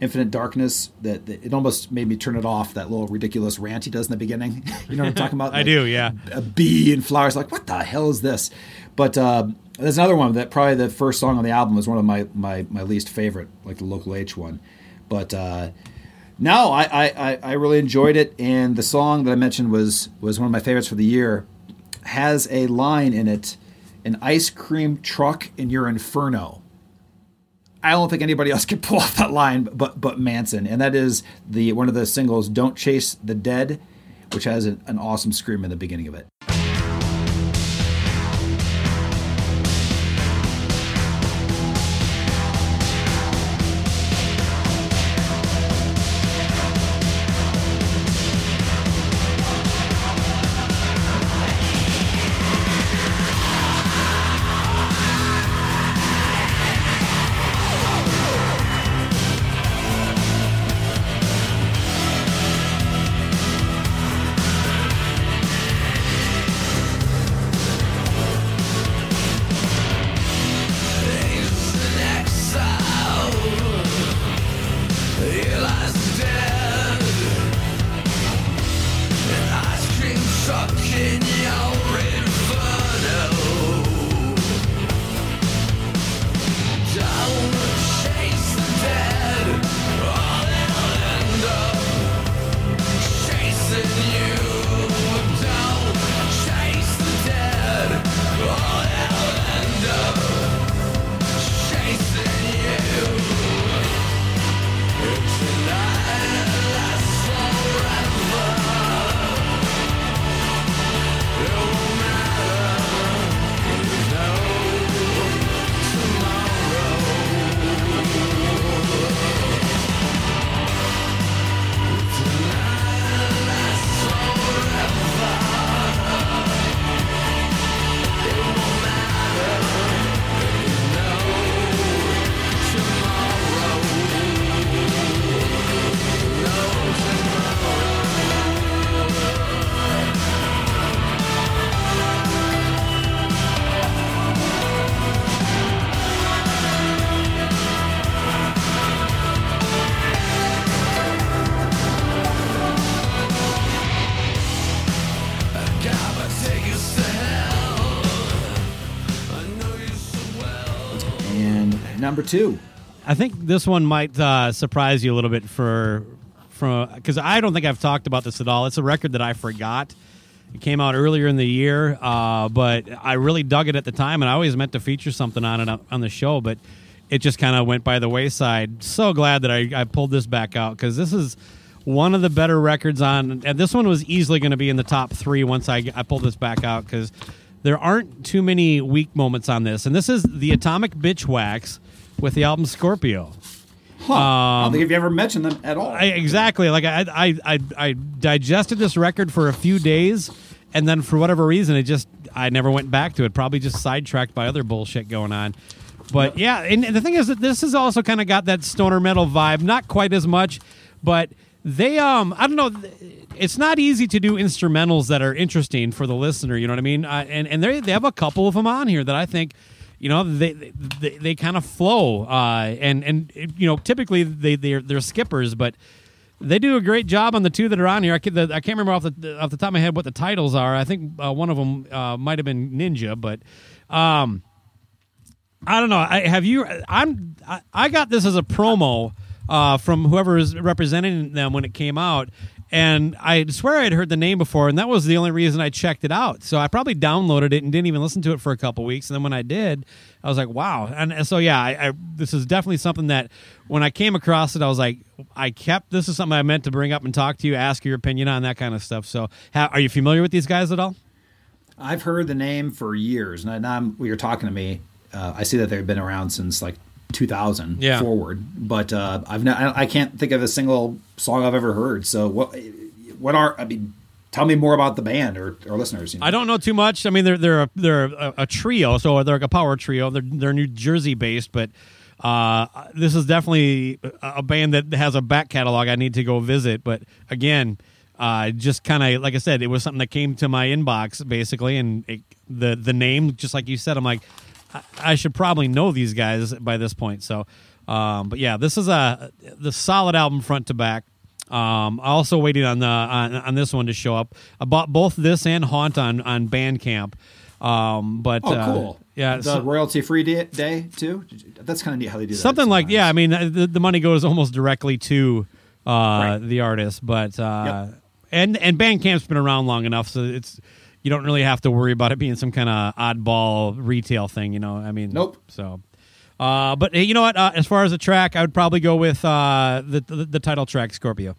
infinite darkness that, that it almost made me turn it off that little ridiculous rant he does in the beginning. You know what i'm talking about? I do, yeah. a bee and flowers like what the hell is this? But uh, there's another one that probably the first song on the album is one of my my, my least favorite like the local h one. But uh, no I, I I- i really enjoyed it. And the song that i mentioned was was one of my favorites for the year. Has a line in it an ice cream truck in your inferno I don't think anybody else could pull off that line but but Manson, and that is the one of the singles "Don't Chase the Dead," which has an, an awesome scream in the beginning of it. Number two, I think this one might uh, surprise you a little bit for from because I don't think I've talked about this at all. It's a record that I forgot. It came out earlier in the year, uh, but I really dug it at the time, and I always meant to feature something on it on the show, but it just kind of went by the wayside. So glad that I, I pulled this back out because this is one of the better records on, and this one was easily going to be in the top three once I, I pulled this back out because there aren't too many weak moments on this, and this is the Atomic Bitchwax with the album Scorpio. Huh. I don't think you've ever mentioned them at all. I, exactly. Like I, I, I, I digested this record for a few days, and then for whatever reason, it just I never went back to it. Probably just sidetracked by other bullshit going on. But yeah, and, and the thing is that this has also kind of got that stoner metal vibe. Not quite as much, but they um I don't know. It's not easy to do instrumentals that are interesting for the listener. You know what I mean? Uh, and and they they have a couple of them on here that I think you know they they, they kind of flow uh, and and you know typically they they're, they're skippers but they do a great job on the two that are on here. I can't, the, I can't remember off the off the top of my head what the titles are. I think uh, one of them uh, might have been Ninja but um I don't know. I have you I'm I, I got this as a promo uh, from whoever is representing them when it came out and I swear I'd heard the name before, and that was the only reason I checked it out. So I probably downloaded it and didn't even listen to it for a couple weeks. And then when I did, I was like, "Wow!" And, so yeah, I, I, this is definitely something that when I came across it, I was like, I kept this is something I meant to bring up and talk to you, ask your opinion on that kind of stuff. So, ha, are you familiar with these guys at all? I've heard the name for years, and now I'm, you're talking to me, uh, I see that they've been around since like 2000 Yeah. forward. But uh, I've not, I can't think of a single song I've ever heard. So what what are I mean? Tell me more about the band or, or listeners. You know? I don't know too much. I mean, they're they're a, they're a, a trio, so they're like a power trio. They're they're New Jersey based, but uh, this is definitely a a band that has a back catalog I need to go visit. But again, uh, just kind of like I said, it was something that came to my inbox basically, and it, the the name, just like you said, I'm like, I, I should probably know these guys by this point. So, um, but yeah, this is a the solid album front to back. Um, also waiting on the on, on this one to show up. I bought both this and Haunt on on Bandcamp. Um, but Oh, uh, cool. yeah, the so- royalty free day, day too. That's kind of neat how they do that. something like yeah. I mean, uh, the, the money goes almost directly to uh, Right. the artist, but uh, and and Bandcamp's been around long enough, so it's you don't really have to worry about it being some kind of oddball retail thing. You know, I mean, Nope. So. Uh, but hey, you know what? Uh, as far as the track, I would probably go with uh, the, the the title track, Scorpio.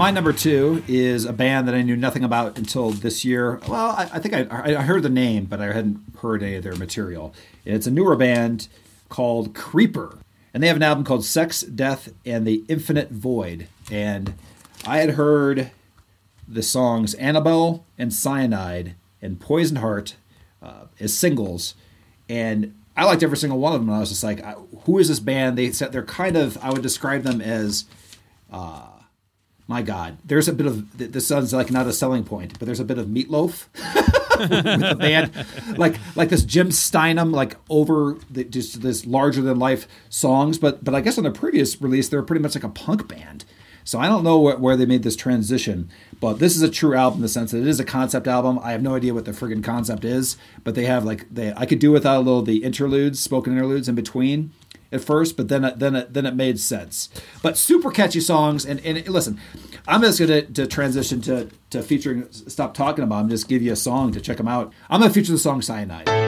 My number two is a band that I knew nothing about until this year. Well, I, I think I, I heard the name, but I hadn't heard any of their material. It's a newer band called Creeper, and they have an album called Sex, Death, and the Infinite Void. And I had heard the songs Annabelle and Cyanide and Poison Heart uh, as singles, and I liked every single one of them. And I was just like, I- "Who is this band?" They said they're kind of. I would describe them as my God, there's a bit of th- this sounds like not a selling point, but there's a bit of Meat Loaf with the band, like like this Jim Steinman, like over the, just this larger than life songs. But but I guess on the previous release, they were pretty much like a punk band. So I don't know where, where they made this transition, but this is a true album in the sense that it is a concept album. I have no idea what the friggin' concept is, but they have like they I could do without a little the interludes, spoken interludes in between at first, but then then it, then it made sense. But super catchy songs, and, and listen, I'm just gonna to transition to to featuring. Stop talking about them. Just give you a song to check them out. I'm gonna feature the song Cyanide.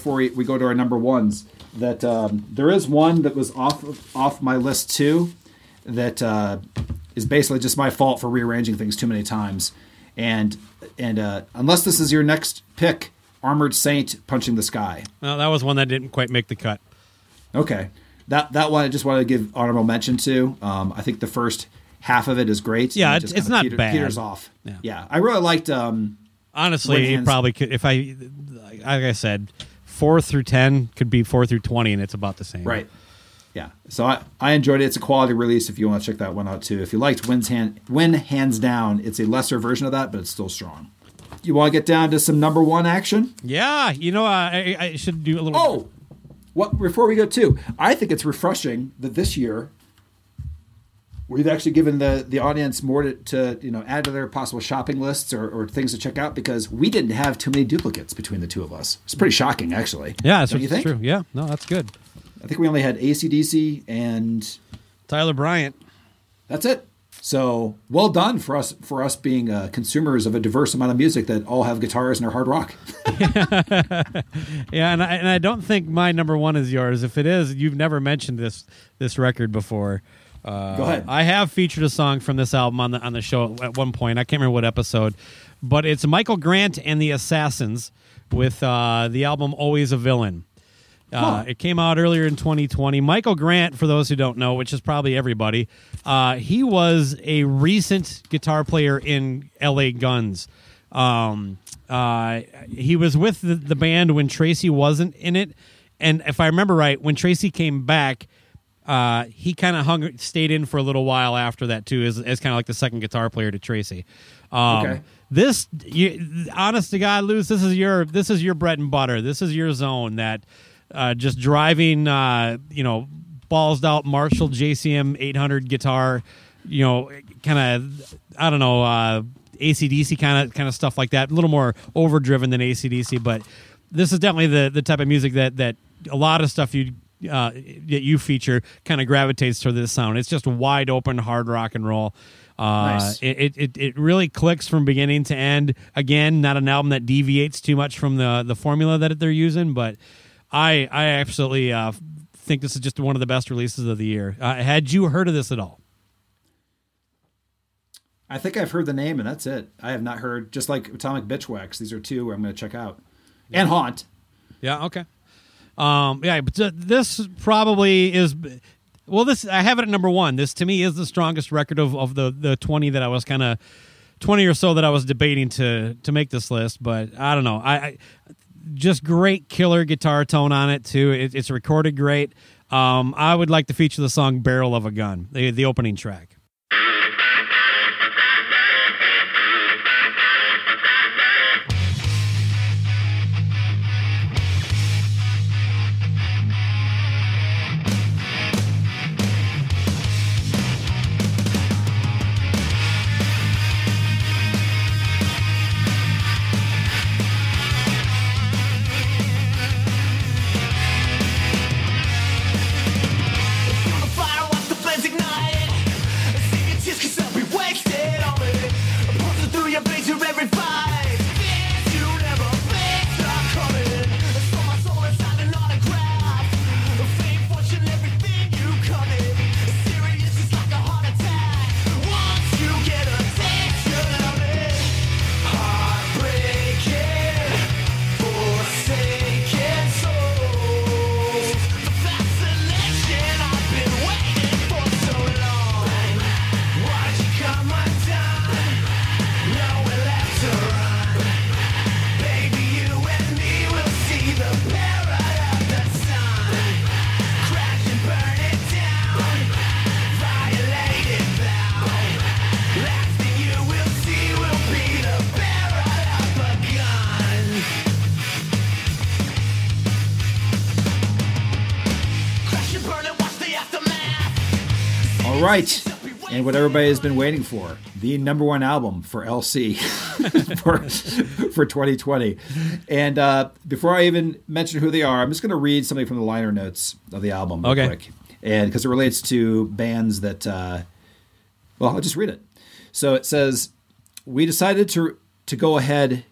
Before we, we go to our number ones that um, there is one that was off of- off my list too. That uh, is basically just my fault for rearranging things too many times. And and uh, unless this is your next pick, Armored Saint punching the sky. Well, that was one that didn't quite make the cut. Okay, that that one I just wanted to give honorable mention to. Um, I think the first half of it is great. Yeah, it it's- it's not peter- bad. Peters off. Yeah. yeah, I really liked. Um, Honestly, you probably could. If I, like I said, four through ten could be four through twenty, and it's about the same. Right. Yeah. So I, I enjoyed it. It's a quality release if you want to check that one out too. If you liked Wins Hand Win Hands Down, it's a lesser version of that, but it's still strong. You want to get down to some number one action? Yeah, you know, I, I should do a little. Oh, what before we go to, I think it's refreshing that this year we've actually given the the audience more to, to you know add to their possible shopping lists or, or things to check out because we didn't have too many duplicates between the two of us. It's pretty shocking, actually. yeah, that's Don't you think? true. Yeah, no, that's good. I think we only had ACDC and Tyler Bryant. That's it. So well done for us for us being uh, consumers of a diverse amount of music that all have guitars and are hard rock. Yeah, and I, and I don't think my number one is yours. If it is, you've never mentioned this this record before. Uh, Go ahead. I have featured a song from this album on the on the show at one point. I can't remember what episode, but it's Michael Grant and the Assassins with uh, the album "Always a Villain." Uh, Huh. It came out earlier in 2020. Michael Grant, for those who don't know, which is probably everybody, uh, he was a recent guitar player in L.A. Guns. Um, uh, he was with the, the band when Tracii wasn't in it, and if I remember right, when Tracii came back, uh, he kind of hung, stayed in for a little while after that too, as, as kind of like the second guitar player to Tracii. Um, Okay. This, you, honest to God, Luce, this is your this is your bread and butter. This is your zone. That uh, just driving, uh, you know, balls out Marshall JCM 800 guitar, you know, kind of I don't know, uh, ACDC kind of kind of stuff like that. A little more overdriven than ACDC, but this is definitely the the type of music that that a lot of stuff you uh, that you feature kind of gravitates to this sound. It's just wide open hard rock and roll. Uh, Nice. it, it, it it really clicks from beginning to end. Again, not an album that deviates too much from the the formula that they're using, but I I absolutely uh, think this is just one of the best releases of the year. Uh, had you heard of this at all? I think I've heard the name and that's it. I have not heard just like Atomic Bitchwax. These are two I'm going to check out. And Haunt. Yeah. Okay. Um. Yeah. But this probably is. Well, this I have it at number one. This to me is the strongest record of, of the the twenty that I was kind of twenty or so that I was debating to to make this list. But I don't know. I, I just great killer guitar tone on it too. It, it's recorded great. Um. I would like to feature the song "Barrel of a Gun," the the opening track. Right. And what everybody has been waiting for the number one album for LC for, for 2020. And uh, before I even mention who they are, I'm just going to read something from the liner notes of the album real Okay. quick. And because it relates to bands that, uh, well, I'll just read it. So it says, We decided to, to go ahead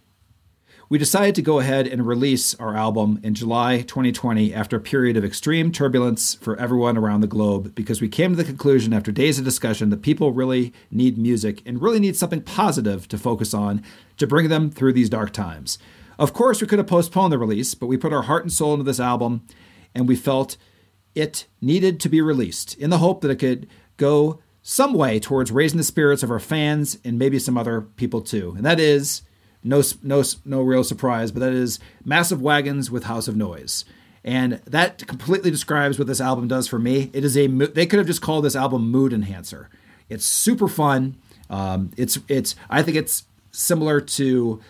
we decided to go ahead and release our album in July 2020 after a period of extreme turbulence for everyone around the globe because we came to the conclusion after days of discussion that people really need music and really need something positive to focus on to bring them through these dark times. Of course, we could have postponed the release, but we put our heart and soul into this album and we felt it needed to be released in the hope that it could go some way towards raising the spirits of our fans and maybe some other people too. And that is no no no real surprise, but that is Massive Wagons with House of Noise. And that completely describes what this album does for me. It is a they could have just called this album mood enhancer. It's super fun. Um, it's it's I think it's similar to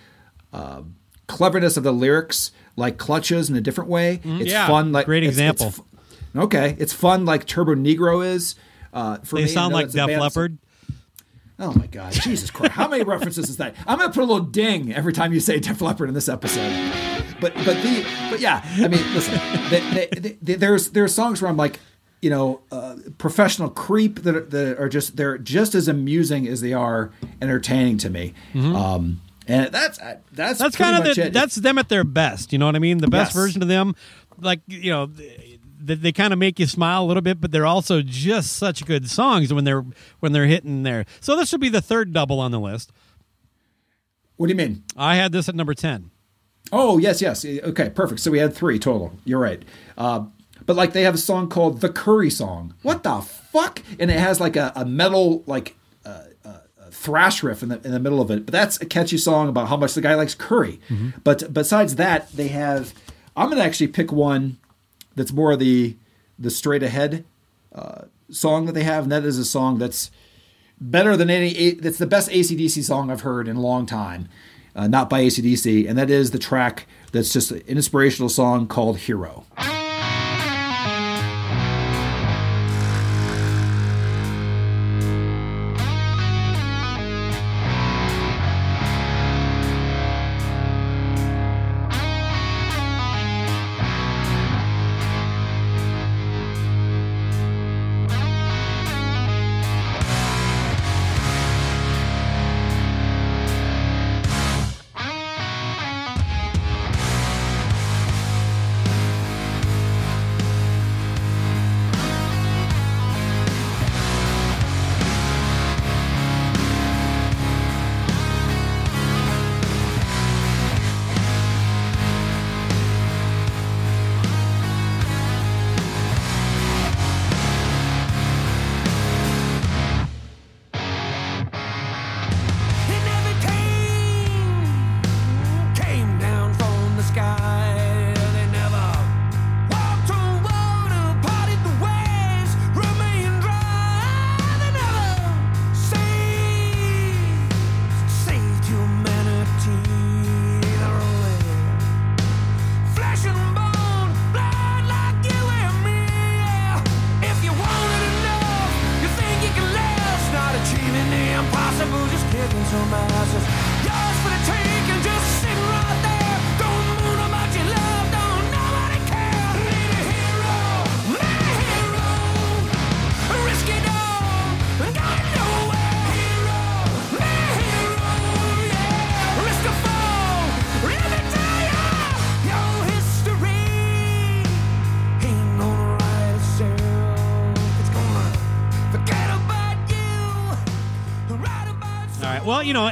uh, cleverness of the lyrics, like clutches in a different way. it's yeah, fun, like great it's- it's example. f- okay, it's fun like Turbonegro is. Uh, for They me, sound like it's Def Leppard. Oh my God, Jesus Christ! How many references is that? I'm gonna put a little ding every time you say Def Leppard in this episode. But but the but yeah, I mean, listen, they, they, they, there's there's songs where I'm like, you know, uh, professional creep that are, that are just they're just as amusing as they are entertaining to me. Um, and that's that's Mm-hmm. That's kind of the, that's them at their best. You know what I mean? The best Yes. version of them, like you know, they, they kind of make you smile a little bit, but they're also just such good songs when they're when they're hitting there. So this should be the third double on the list. what do you mean? I had this at number ten. Oh yes, yes. Okay, perfect. So we had three total. You're right. Uh, but like they have a song called the Curry Song. What the fuck? And it has like a, a metal like uh, uh, thrash riff in the in the middle of it. But that's a catchy song about how much the guy likes curry. But besides that, they have. I'm gonna actually pick one that's more the the straight ahead uh, song that they have, and that is a song that's better than any. That's the best ACDC song I've heard in a long time. Uh, not by ACDC, and that is the track that's just an inspirational song called Hero.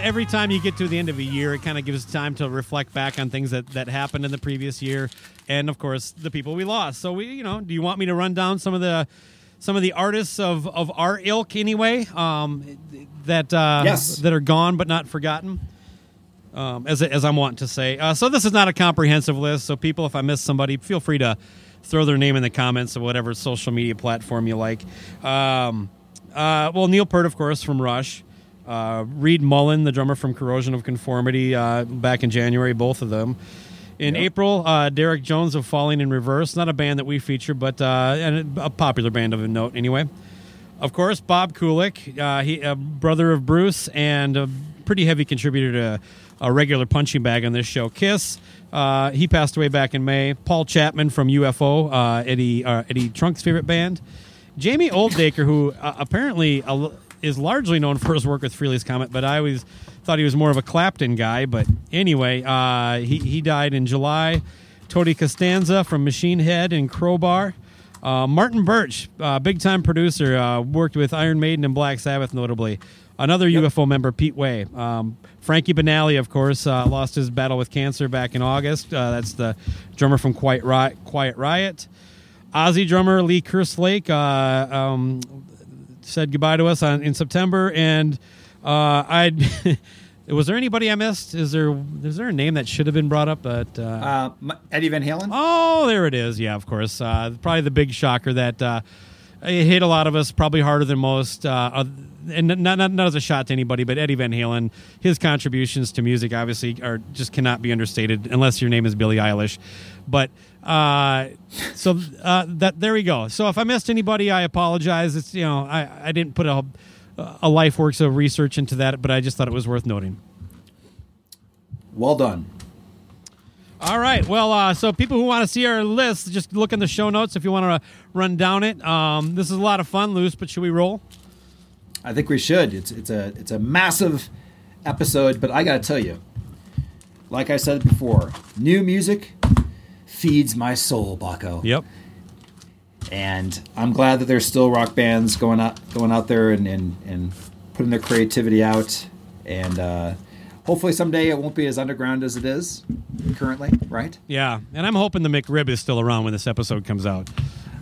Every time you get to the end of a year, it kind of gives time to reflect back on things that, that happened in the previous year, and of course, the people we lost. So we, you know, do you want me to run down some of the some of the artists of, of our ilk anyway? Um, that uh, Yes. that are gone but not forgotten. Um, as as I'm wanting to say. Uh, so this is not a comprehensive list. So people, if I miss somebody, feel free to throw their name in the comments of whatever social media platform you like. Um, uh, well, Neil Peart, of course, from Rush. Uh, Reed Mullin, the drummer from Corrosion of Conformity, uh, back in January, both of them. In April, uh, Derek Jones of Falling in Reverse, not a band that we feature, but uh, and a popular band of a note anyway. of course, Bob Kulick, uh, he a brother of Bruce and a pretty heavy contributor to a regular punching bag on this show. Kiss. Uh, he passed away back in May. Paul Chapman from UFO, uh, Eddie uh, Eddie Trunk's favorite band. Jamie Oldaker, who uh, apparently is largely known for his work with Frehley's Comet, but I always thought he was more of a Clapton guy. But anyway, uh, he he died in July. Tony Costanza from Machine Head and Crowbar. Uh, Martin Birch, uh, big time producer, uh, worked with Iron Maiden and Black Sabbath notably. Another UFO member, Pete Way. Um, Frankie Banali, of course, uh, lost his battle with cancer back in August. Uh, that's the drummer from Quiet Riot. Quiet Riot. Ozzy drummer Lee Kerslake uh, um, said goodbye to us on, in September, and uh, I. Was there anybody I missed? Is there is there a name that should have been brought up? But uh, Uh, Eddie Van Halen. Oh, there it is. Yeah, of course. Uh, probably the big shocker that uh, it hit a lot of us, probably harder than most. Uh, uh, and not, not, not as a shot to anybody, but Eddie Van Halen, his contributions to music obviously are just cannot be understated unless your name is Billie Eilish. But uh, so uh, that there we go. So if I missed anybody, I apologize. It's you know I, I didn't put a a life works of research into that, but I just thought it was worth noting. Well done. All right. Well, uh, so people who want to see our list, just look in the show notes if you want to run down it. Um, this is a lot of fun, loose. But should we roll? I think we should. It's it's a it's a massive episode, but I got to tell you, like I said before, new music feeds my soul, Baco. Yep. And I'm glad that there's still rock bands going out going out there and and, and putting their creativity out. And uh, hopefully someday it won't be as underground as it is currently, right? Yeah, and I'm hoping the McRib is still around when this episode comes out.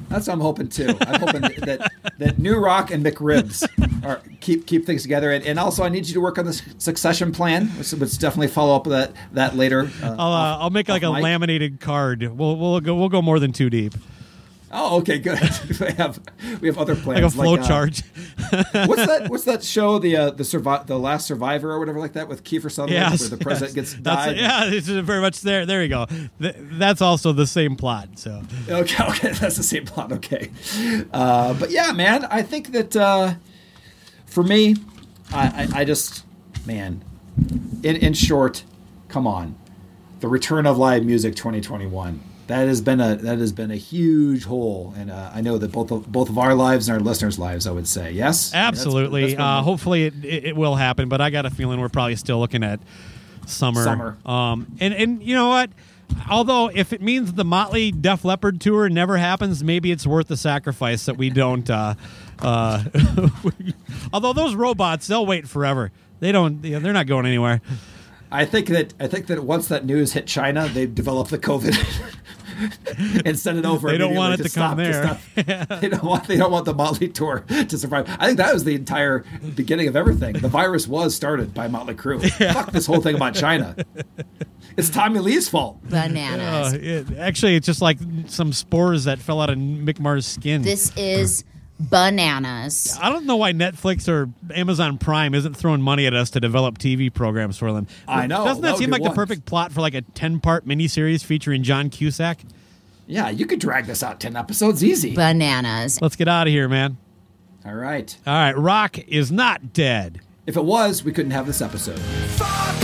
That's what I'm hoping too. I'm hoping that that New Rock and McRibs are keep keep things together. And, and also, I need you to work on the succession plan. Which, definitely follow up with that that later. Uh, I'll uh, off- I'll make like a mic. laminated card. We'll we'll go we'll go more than two deep, Oh, okay, good. we have we have other plans. like a flow uh, chart. what's that? What's that show? The uh, the survi- the last survivor or whatever like that with Kiefer Sutherland, Yes, where the president yes. gets That's died. yeah, it's very much there. There you go. Th- that's also the same plot. So Okay, okay, that's the same plot. Okay, uh, but yeah, man, I think that uh, for me, I, I, I just, man, in in short, come on, the return of live music 2021. That has been a that has been a huge hole, and uh, I know that both of, both of our lives and our listeners' lives, I would say, yes, I mean, that's- absolutely. uh, hopefully it, it, it will happen, but I got a feeling we're probably still looking at summer. Summer. Um, and and you know what? Although if it means the Motley Def Leppard tour never happens, maybe it's worth the sacrifice that we don't. Uh, uh, although those robots, they'll wait forever. They don't. you know, They're not going anywhere. I think that I think that once that news hit China, they developed the COVID and send it over. They don't want it to come stop- stop. they don't want they don't want the Motley tour to survive. I think that was the entire beginning of everything. The virus was started by Motley Crue. Fuck this whole thing about China. It's Tommy Lee's fault. Bananas. Uh, it- actually, it's just like some spores that fell out of Mick Mars' skin. this is bananas. I don't know why Netflix or Amazon Prime isn't throwing money at us to develop TV programs for them. I know, Doesn't that that, seem like one. the perfect plot for like a ten-part miniseries featuring John Cusack? Yeah, you could drag this out ten episodes easy. Bananas. Let's get out of here, man. All right. All right, Rock is not dead. If it was, we couldn't have this episode. Fuck